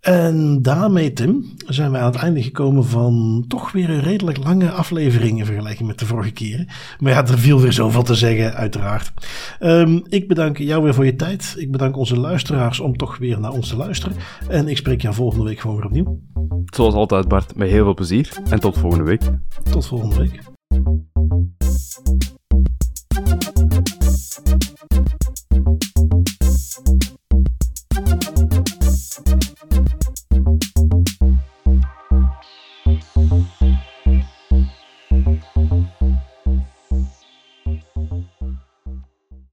En daarmee, Tim, zijn we aan het einde gekomen van toch weer een redelijk lange aflevering in vergelijking met de vorige keren. Maar ja, er viel weer zoveel te zeggen, uiteraard. Um, ik bedank jou weer voor je tijd. Ik bedank onze luisteraars om toch weer naar ons te luisteren. En ik spreek jou volgende week gewoon weer opnieuw. Zoals altijd, Bart, met heel veel plezier. En tot volgende week. Tot volgende week.